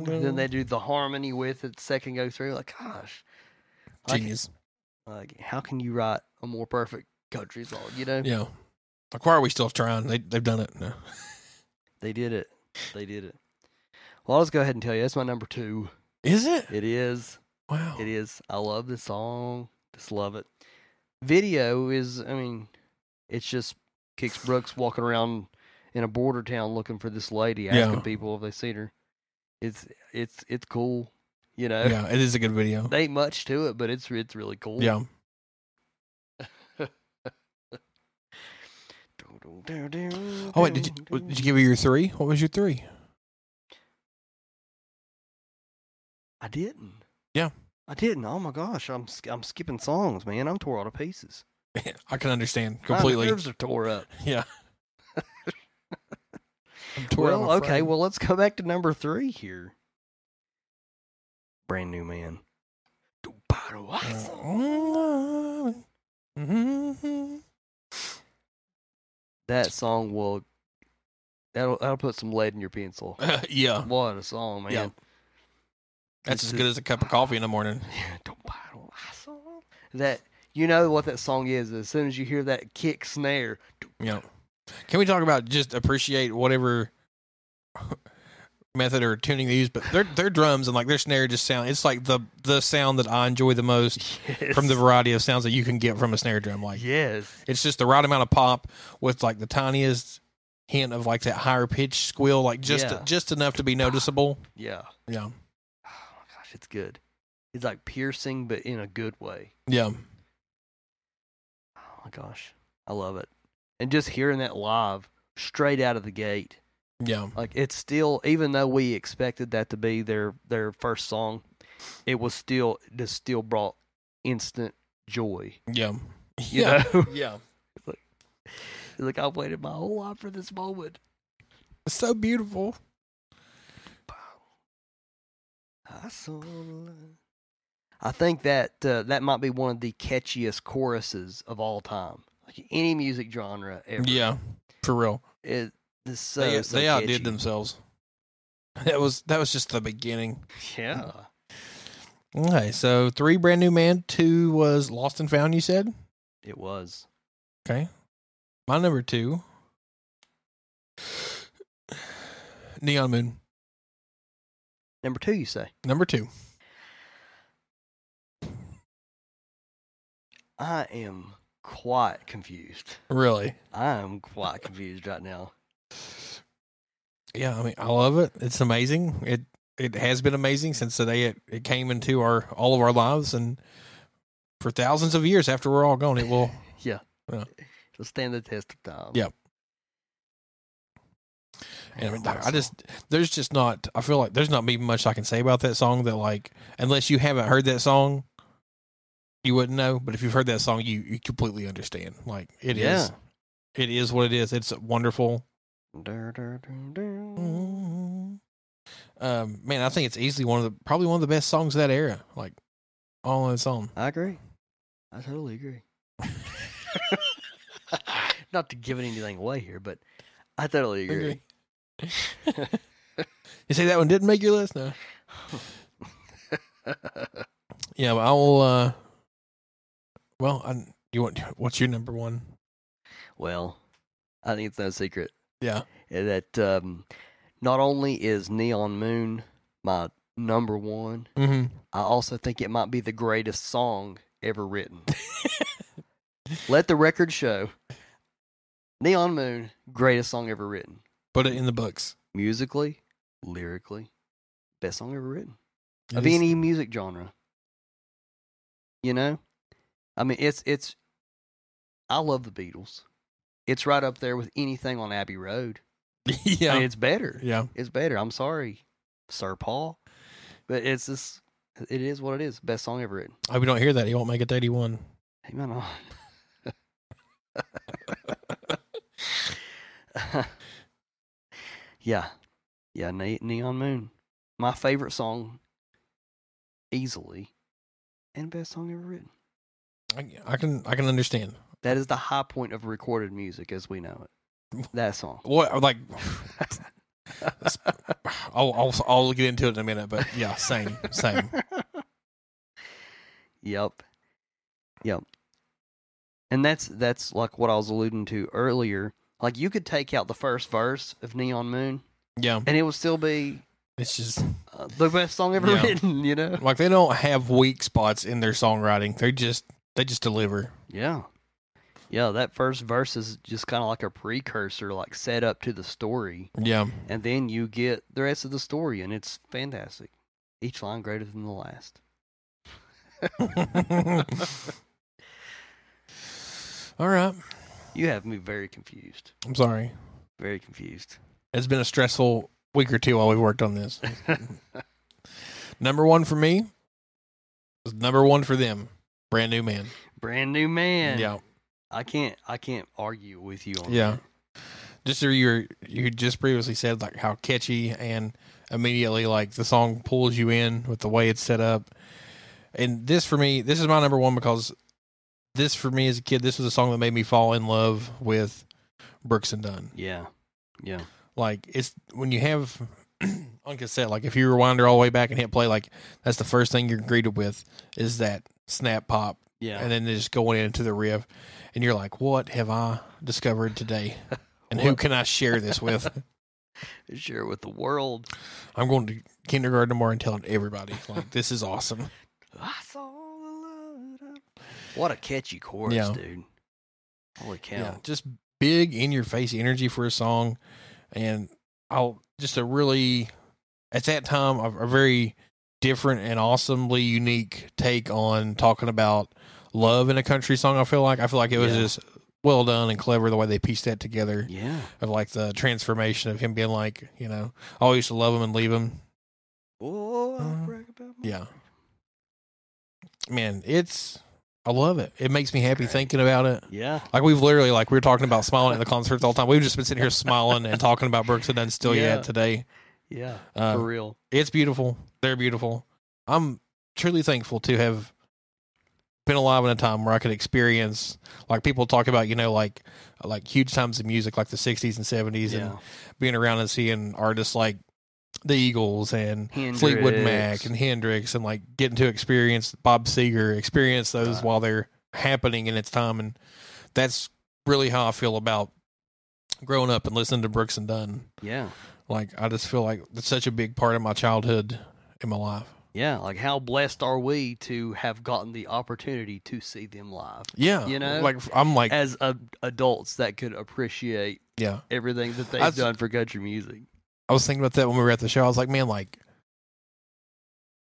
Then they do the harmony with it. Second go through, like gosh, like, genius. like how can you write a more perfect country song? You know, Yeah. Like why are we still trying? They they've done it. No. they did it. They did it. Well, I'll just go ahead and tell you that's my number two. Is it? It is. Wow. It is. I love this song. Just love it. Video is. I mean, it's just Kix Brooks walking around in a border town looking for this lady, Yeah. asking people if they seen her. It's it's it's cool. You know, Yeah, it is a good video. there ain't much to it, but it's it's really cool. Yeah. Oh wait, did you did you give me your three? What was your three? I didn't. Yeah. I didn't. Oh my gosh, I'm I'm skipping songs, man. I'm tore all to pieces. I can understand completely. My nerves are tore up. Yeah. I'm tore up, well, okay. friend. Well, let's go back to number three here. Brand new man. Mhm. That song will that'll that'll put some lead in your pencil. yeah, What a song, man! Yeah. that's It's as good as a cup of coffee in the morning. Don't buy that song. That you know what that song is as soon as you hear that kick snare. Yeah. Can we talk about just appreciate whatever method or tuning they use? But their their drums and like their snare just sound. It's like the the sound that I enjoy the most Yes. from the variety of sounds that you can get from a snare drum. Like yes, it's just the right amount of pop with like the tiniest hint of like that higher pitch squeal, like just Yeah. just enough to be noticeable. yeah. Yeah, Oh my gosh, it's good. It's like piercing, but in a good way. yeah, Oh my gosh, I love it. And just hearing that live, straight out of the gate, yeah, like it's still, even though we expected that to be their their first song, it was still just still brought instant joy. yeah, You yeah, know, yeah. It's like I've waited my whole life for this moment. It's so beautiful. I saw. I think that uh, that might be one of the catchiest choruses of all time. Like any music genre ever. Yeah, for real. It is so, they so they catchy. outdid themselves. That was that was just the beginning. Yeah. Uh, okay, so three brand new man, two was lost and found. You said It was. okay. My number two, Neon Moon. Number two, you say? Number two. I am quite confused. Really? I am quite confused right now. Yeah, I mean, I love it. It's amazing. It it has been amazing since the day it, it came into our all of our lives, and for thousands of years after we're all gone, it will. Yeah. Yeah. It'll stand the test of time. Yep. And I mean, I just there's just not. I feel like there's not even much I can say about that song that like unless you haven't heard that song, you wouldn't know. But if you've heard that song, you you completely understand. Like it is, Yeah. it is what it is. It's wonderful. Dur, dur, dur. Um, man, I think it's easily one of the probably one of the best songs of that era. Like all on its own. I agree. I totally agree. Not to give anything away here, but I totally agree. You say that one didn't make your list? No. yeah, but I will. Uh, well, I, you want what's your number one? Well, I think it's no secret Yeah. that um, not only is Neon Moon my number one, Mm-hmm. I also think it might be the greatest song ever written. Let the record show. Neon Moon, greatest song ever written. Put it in the books. Musically, lyrically, best song ever written. It of is- any music genre. You know? I mean it's it's I love the Beatles. It's right up there with anything on Abbey Road. yeah. I mean, it's better. yeah. It's better. I'm sorry, Sir Paul. But it's just it is what it is. Best song ever written. I hope you don't hear that. He won't make it to 81. Amen on. yeah. Yeah, Ne- Neon Moon. My favorite song easily and best song ever written. I, I can I can understand. That is the high point of recorded music as we know it. That song. What like I'll, I'll I'll get into it in a minute, but yeah, same same. Yep. Yep. And that's that's like what I was alluding to earlier. Like you could take out the first verse of Neon Moon Yeah, and it would still be it's just uh, the best song ever Yeah. written, you know? like they don't have weak spots in their songwriting. They just they just deliver. Yeah. Yeah, that first verse is just kind of like a precursor, like set up to the story. Yeah, And then you get the rest of the story, and it's fantastic. Each line greater than the last. all right. You have me very confused. I'm sorry. Very confused. It's been a stressful week or two while we've worked on this. Number one for me was number one for them. Brand new man. Brand new man. Yeah. I can't I can't argue with you on Yeah. that. just so you you just previously said like how catchy and immediately like the song pulls you in with the way it's set up and this for me this is my number one because this for me as a kid this was a song that made me fall in love with brooks and dunn Yeah. Yeah. like it's when you have on cassette like if you rewind all the way back and hit play like that's the first thing you're greeted with is that snap pop Yeah. and then they just going into the riff and you're like what have i discovered today and who can i share this with Share it with the world. i'm going to kindergarten tomorrow and telling everybody like this is awesome I saw the light up. What a catchy chorus, Yeah. dude. Holy cow. yeah just big in your face energy for a song and i'll just a really at that time a, a very different and awesomely unique take on talking about love in a country song i feel like i feel like it was Yeah. just well done and clever the way they pieced that together Yeah. of like the transformation of him being like you know i always used to love him and leave him Oh, Uh, brag about my- yeah man it's i love it it makes me happy thinking about it Yeah. Like we've literally like we were talking about smiling at the concerts all the time. We've just been sitting here smiling and talking about Brooks and Dunn still Yeah. yet today. Yeah. Uh, for real. It's beautiful. They're beautiful. I'm truly thankful to have been alive in a time where I could experience like people talk about, you know, like like huge times of music like the sixties and seventies Yeah. and being around and seeing artists like the Eagles and Fleetwood Mac and Hendrix and like getting to experience Bob Seger, experience those Right. while they're happening in its time. And that's really how I feel about growing up and listening to Brooks and Dunn. Yeah. Like, I just feel like it's such a big part of my childhood in my life. Yeah. Like, how blessed are we to have gotten the opportunity to see them live Yeah. You know? like, I'm like, as a, adults that could appreciate yeah. everything that they've was- done for country music. I was thinking about that when we were at the show. I was like, man, like,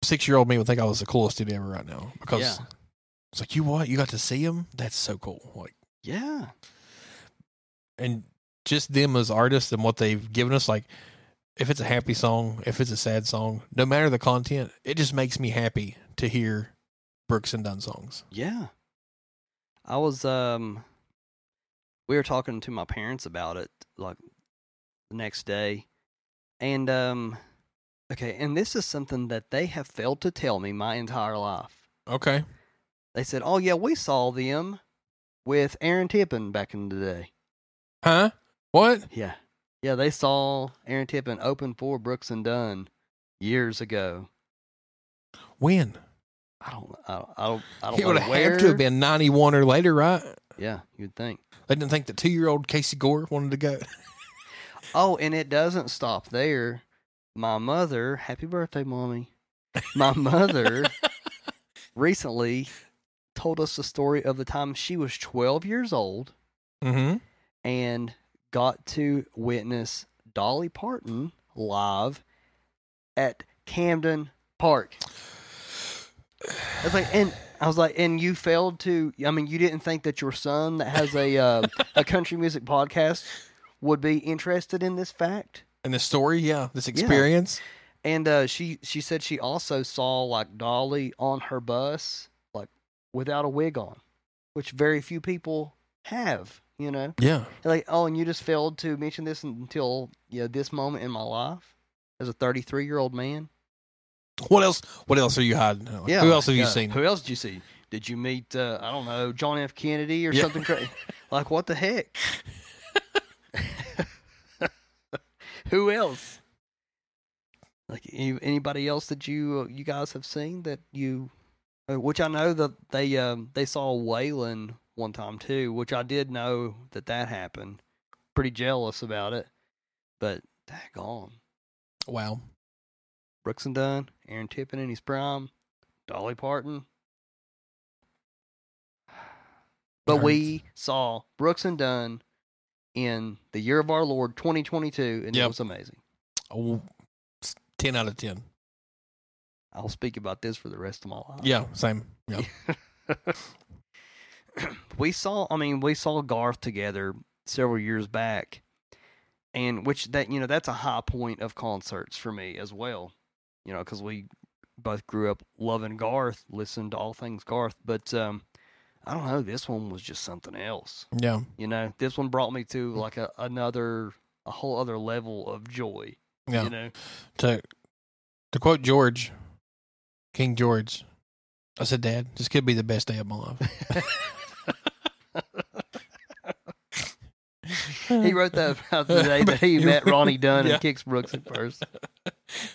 six year old me would think I was the coolest dude ever right now because Yeah. it's like, you what? You got to see them. That's so cool. Like, Yeah. and just them as artists and what they've given us like if it's a happy song if it's a sad song no matter the content it just makes me happy to hear brooks and dunn songs Yeah. I was um we were talking to my parents about it like the next day. And um okay, and this is something that they have failed to tell me my entire life. okay They said, "Oh yeah, we saw them with Aaron Tippin back in the day." huh what Yeah. Yeah, they saw Aaron Tippin open for Brooks and Dunn years ago. When? I don't, I don't, I don't, I don't It would have had to have been 91 or later, right? Yeah, you'd think. They didn't think the two year old Casey Gore wanted to go. Oh, and it doesn't stop there. My mother, happy birthday, mommy. My mother recently told us the story of the time she was 12 years old Mm-hmm. and got to witness Dolly Parton live at Camden Park. I was like, and I was like, and you failed to. I mean, you didn't think that your son that has a uh, a country music podcast would be interested in this fact. And the story, yeah, this experience. And uh, she she said she also saw like Dolly on her bus, like without a wig on, which very few people have. You know, Yeah. like oh, and you just failed to mention this until you know this moment in my life as a 33 year old man. What else? What else are you hiding? Yeah. Who else have you yeah. seen? Who else did you see? Did you meet uh, I don't know John F. Kennedy or Yeah. something crazy? like what the heck? Who else? Like any, anybody else that you uh, you guys have seen that you, uh, which I know that they um they saw Waylon one time too, which I did know that that happened. Pretty jealous about it, but daggone. Wow. Brooks and Dunn, Aaron Tippin in his prime, Dolly Parton. But we saw Brooks and Dunn in the year of our Lord 2022, and it was amazing. Oh, 10 out of 10. I'll speak about this for the rest of my life. Yeah, same. Yeah. we saw, I mean, we saw Garth together several years back, and which that you know that's a high point of concerts for me as well. You know, because we both grew up loving Garth, listened to all things Garth, but um, I don't know, this one was just something else. Yeah. You know, this one brought me to like a another, a whole other level of joy. Yeah. You know, To to quote George, King George, I said, Dad, this could be the best day of my life. he wrote that about the day that he met Ronnie Dunn Yeah. and Kix Brooks at first.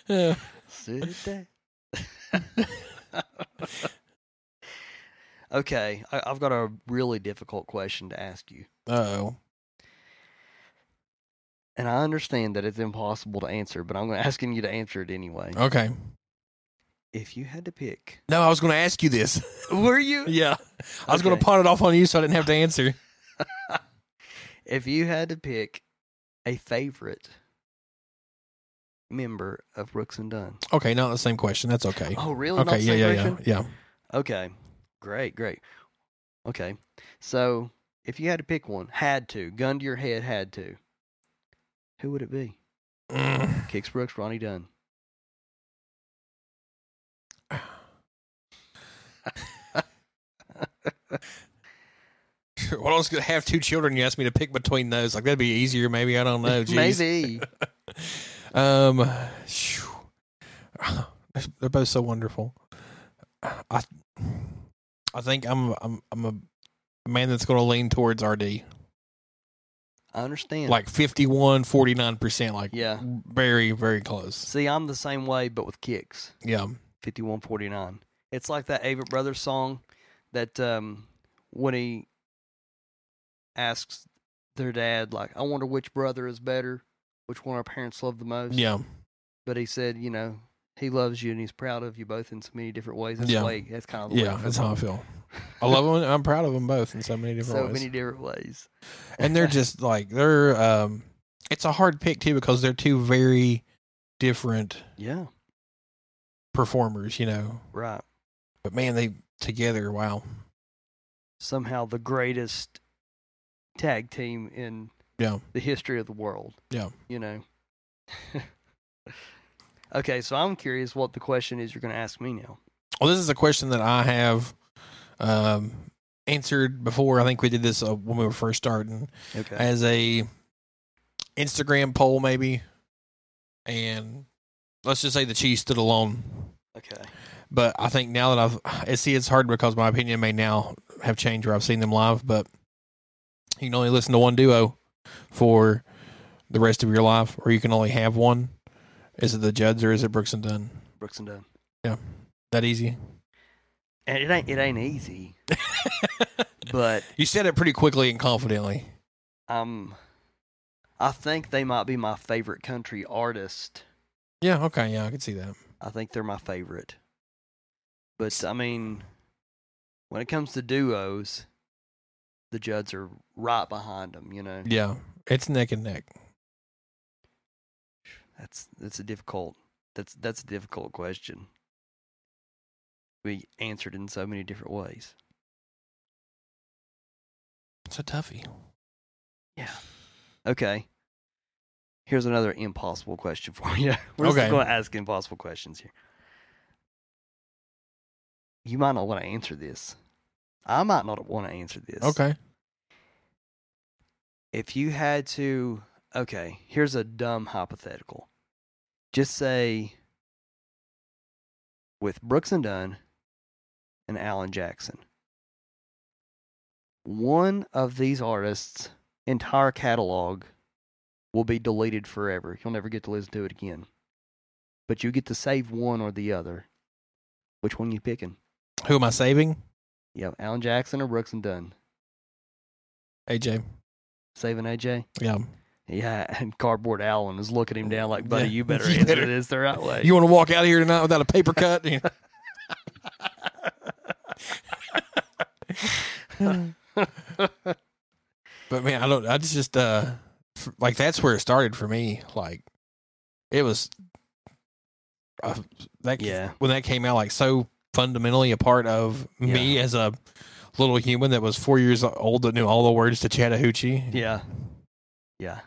Yeah. Okay, I, I've got a really difficult question to ask you, Uh-oh. and I understand that it's impossible to answer, but I'm going to asking you to answer it anyway. Okay. If you had to pick, No, I was going to ask you this. were you? yeah. I was going Okay. to pawn it off on you so I didn't have to answer. If you had to pick a favorite member of Brooks and Dunn. Okay, not the same question. That's okay. Oh, really? Not okay, the yeah, same yeah, yeah, yeah. Okay. Great, great. Okay. So, if you had to pick one, had to, gun to your head, had to, who would it be? Mm. Kix Brooks, Ronnie Dunn. Well, I was going to have two children. You asked me to pick between those. Like, that'd be easier, maybe. I don't know. Jeez. Maybe. Um, they're both so wonderful. I, I think I'm I'm I'm a man that's going to lean towards RD, I understand. like 51, 49 percent, like Yeah. very very close. See, I'm the same way, but with Kix. Yeah, 5149. It's like that Avett Brothers song that um, when he asks their dad, like, I wonder which brother is better, which one our parents love the most. yeah, But he said, you know, he loves you and he's proud of you both in so many different ways. That's Yeah. way, that's kind of the yeah. That's how I feel. I love them. I'm proud of them both in so many different So ways. many different ways. and they're just like they're. um It's a hard pick too because they're two very different yeah, performers, you know. right. But man, they together, wow. Somehow the greatest tag team in Yeah. the history of the world. Yeah. You know. okay, so I'm curious what the question is you're going to ask me now. Well, this is a question that I have um, answered before. I think we did this uh, when we were first starting Okay. as a Instagram poll, maybe. And let's just say the Chiefs stood alone. Okay. But I think now that I've, see, it's hard because my opinion may now have changed where I've seen them live. But you can only listen to one duo for the rest of your life, or you can only have one? Is it the Judds or is it Brooks and Dunn? Brooks and Dunn. Yeah. That easy? And it ain't it ain't easy, but You said it pretty quickly and confidently. um, I think they might be my favorite country artist. Yeah. Okay. Yeah, I can see that. I think they're my favorite. But I mean, when it comes to duos, the Judds are right behind them. You know, Yeah, it's neck and neck. that's that's a difficult that's that's a difficult question. We answered in so many different ways. It's a toughie. Yeah. Okay. Here's another impossible question for you. We're Okay. just going to ask impossible questions here. You might not want to answer this. I might not want to answer this. Okay. If you had to, okay, here's a dumb hypothetical. Just say with Brooks and Dunn and Alan Jackson, one of these artists' entire catalog will be deleted forever. You'll never get to listen to it again. But you get to save one or the other. Which one you picking? Who am I saving? Yeah, Alan Jackson or Brooks and Dunn? AJ. Saving AJ? Yeah. Yeah, and Cardboard Alan is looking him down like, buddy, Yeah. you better You answer better- this the right way. You want to walk out of here tonight without a paper cut? but man, I don't. I just uh, like that's where it started for me. Like, it was uh, that Yeah. when that came out, like so fundamentally a part of me as a little human that was four years old that knew all the words to Chattahoochee. yeah. Yeah.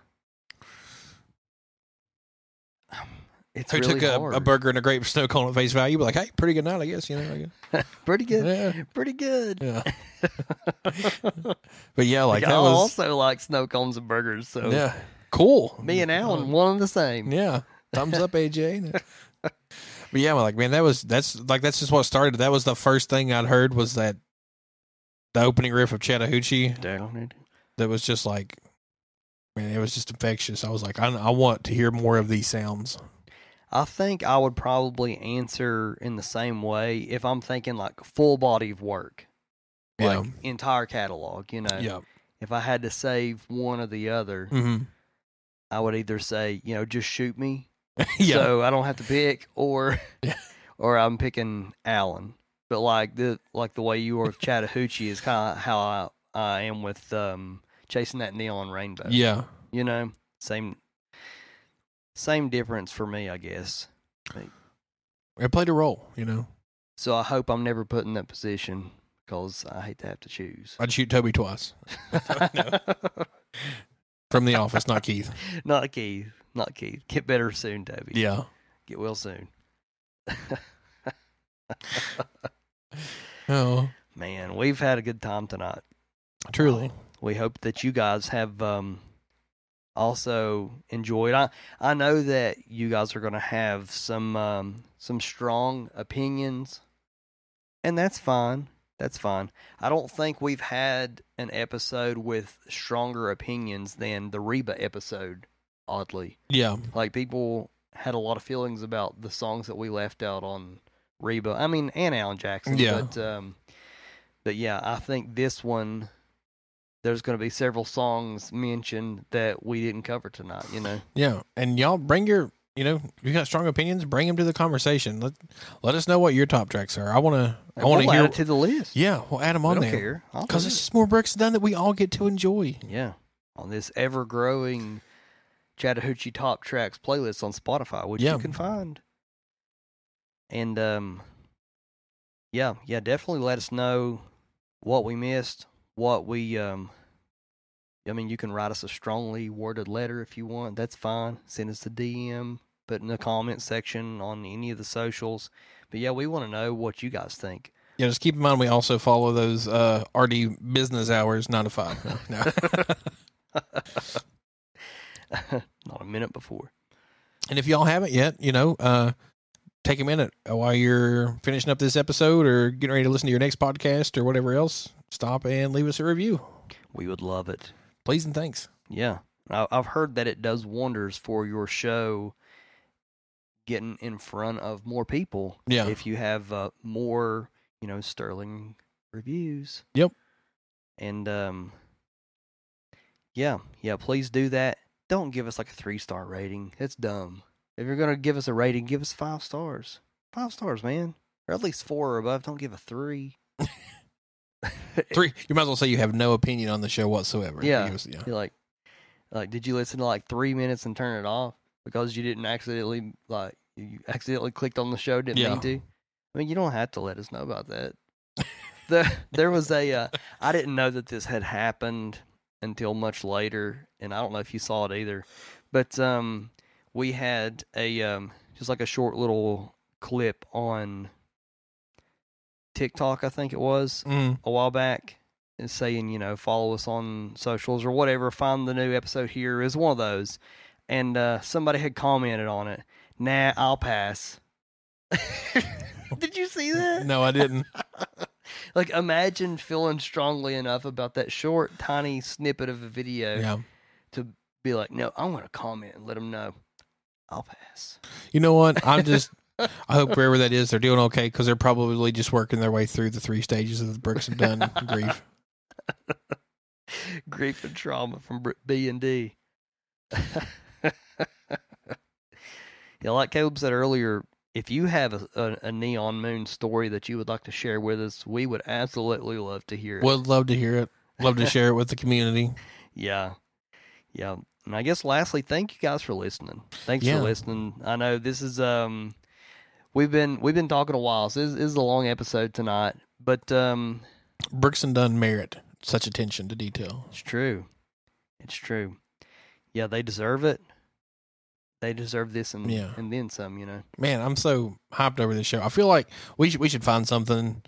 It's Who really took a, a burger and a grape snow cone at face value, but like, hey, pretty good night, I guess. You know, I guess. Pretty good. yeah, Pretty good. yeah. But yeah, like I was also like snow cones and burgers. So yeah, cool. me and Alan, one and the same. Yeah, thumbs up, AJ. but yeah, like man, that was that's like that's just what started. That was the first thing I'd heard was that the opening riff of Chattahoochee. Down it. That was just like, man, it was just infectious. I was like, I, I want to hear more of these sounds. I think I would probably answer in the same way if I'm thinking like full body of work, Yeah, like entire catalog. You know, yeah, if I had to save one or the other, hmm I would either say, you know, just shoot me, yeah, so I don't have to pick, or or I'm picking Alan. But like the like the way you were with Chattahoochee is kind of how I I am with um chasing that neon rainbow. yeah. you know, same same difference for me, I guess. It played a role, you know. So I hope I'm never put in that position because I hate to have to choose. I'd shoot Toby twice from the office, not Keith. not Keith, not Keith. Get better soon, Toby. Yeah. Get well soon. Oh, Man, we've had a good time tonight. truly. We hope that you guys have um, also enjoyed. I I know that you guys are going to have some um, some strong opinions, and that's fine. That's fine. I don't think we've had an episode with stronger opinions than the Reba episode. Oddly, Yeah. like people had a lot of feelings about the songs that we left out on Reba. I mean, and Alan Jackson. Yeah. But um, but yeah, I think this one there's going to be several songs mentioned that we didn't cover tonight. You know. Yeah. And y'all bring your, you know, you got strong opinions, bring them to the conversation. Let let us know what your top tracks are. I want to I want We'll to add hear it to the list. Yeah, we'll add them on there. do it's just more bricks done that we all get to enjoy. yeah on this ever growing Chattahoochee top tracks playlist on Spotify, which Yeah. you can find. And um, yeah, yeah, definitely let us know what we missed, what we um. I mean, you can write us a strongly worded letter if you want. That's fine. Send us a DM, put in the comment section on any of the socials. But yeah, we want to know what you guys think. Yeah, just keep in mind we also follow those uh RD business hours 9 to 5. No. Not a minute before. And if y'all haven't yet, you know, uh, take a minute while you're finishing up this episode or getting ready to listen to your next podcast or whatever else. Stop and leave us a review. We would love it. Please and thanks. Yeah. I- I've heard that it does wonders for your show getting in front of more people. Yeah. If you have uh, more, you know, sterling reviews. Yep. And um, yeah, yeah. Please do that. Don't give us like a three star rating. It's dumb. If you're gonna give us a rating, give us five stars. Five stars, man, or at least four or above. Don't give a three. Three. You might as well say you have no opinion on the show whatsoever. Yeah. Was- yeah. You're like, like, did you listen to like three minutes and turn it off because you didn't accidentally like you accidentally clicked on the show? Didn't Yeah. mean to. I mean, you don't have to let us know about that. there, there was a. Uh, I didn't know that this had happened until much later, and I don't know if you saw it either. But um, we had a um, just like a short little clip on TikTok, I think it was Mm. a while back and saying, you know, follow us on socials or whatever, find the new episode here is one of those. And uh, somebody had commented on it. Nah, I'll pass. Did you see that? No, I didn't. Like, imagine feeling strongly enough about that short, tiny snippet of a video yeah. to be like, no, I want to comment and let them know I'll pass. You know what? I'm just. I hope wherever that is, they're doing okay because they're probably just working their way through the three stages of the Brooks and Dunn grief. grief and trauma from B and D. Yeah, like Caleb said earlier, if you have a, a, a neon moon story that you would like to share with us, we would absolutely love to hear it. Would love to hear it. Love to share it with the community. yeah, yeah. And I guess lastly, thank you guys for listening. Thanks Yeah. for listening. I know this is um, we've been we've been talking a while, so this, this is a long episode tonight, but um, Brooks and Dunn merit such attention to detail. It's true. It's true. Yeah, they deserve it. They deserve this and Yeah. and then some, you know. Man, I'm so hyped over this show. I feel like we should we should find something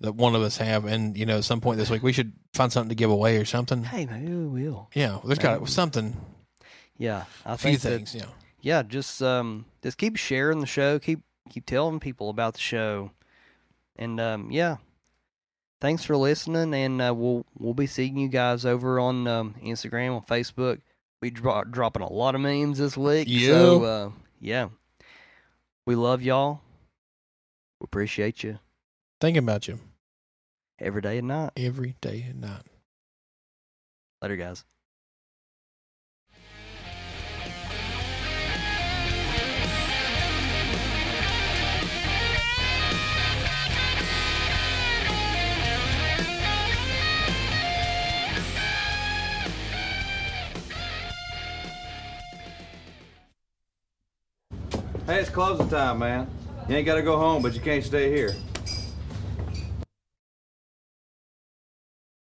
that one of us have, and you know, at some point this week we should find something to give away or something. Hey, maybe we will. Yeah, there's got something, Yeah, I a few think that- things. Yeah, yeah, just um, just keep sharing the show. Keep keep telling people about the show, and um, yeah. Thanks for listening, and uh, we'll we'll be seeing you guys over on um, Instagram, on Facebook. We dro- dropping a lot of memes this week, so uh, yeah, we love y'all. We appreciate you thinking about you every day and night. every day and night. Later, guys. Hey, it's closing time, man. You ain't gotta go home, but you can't stay here.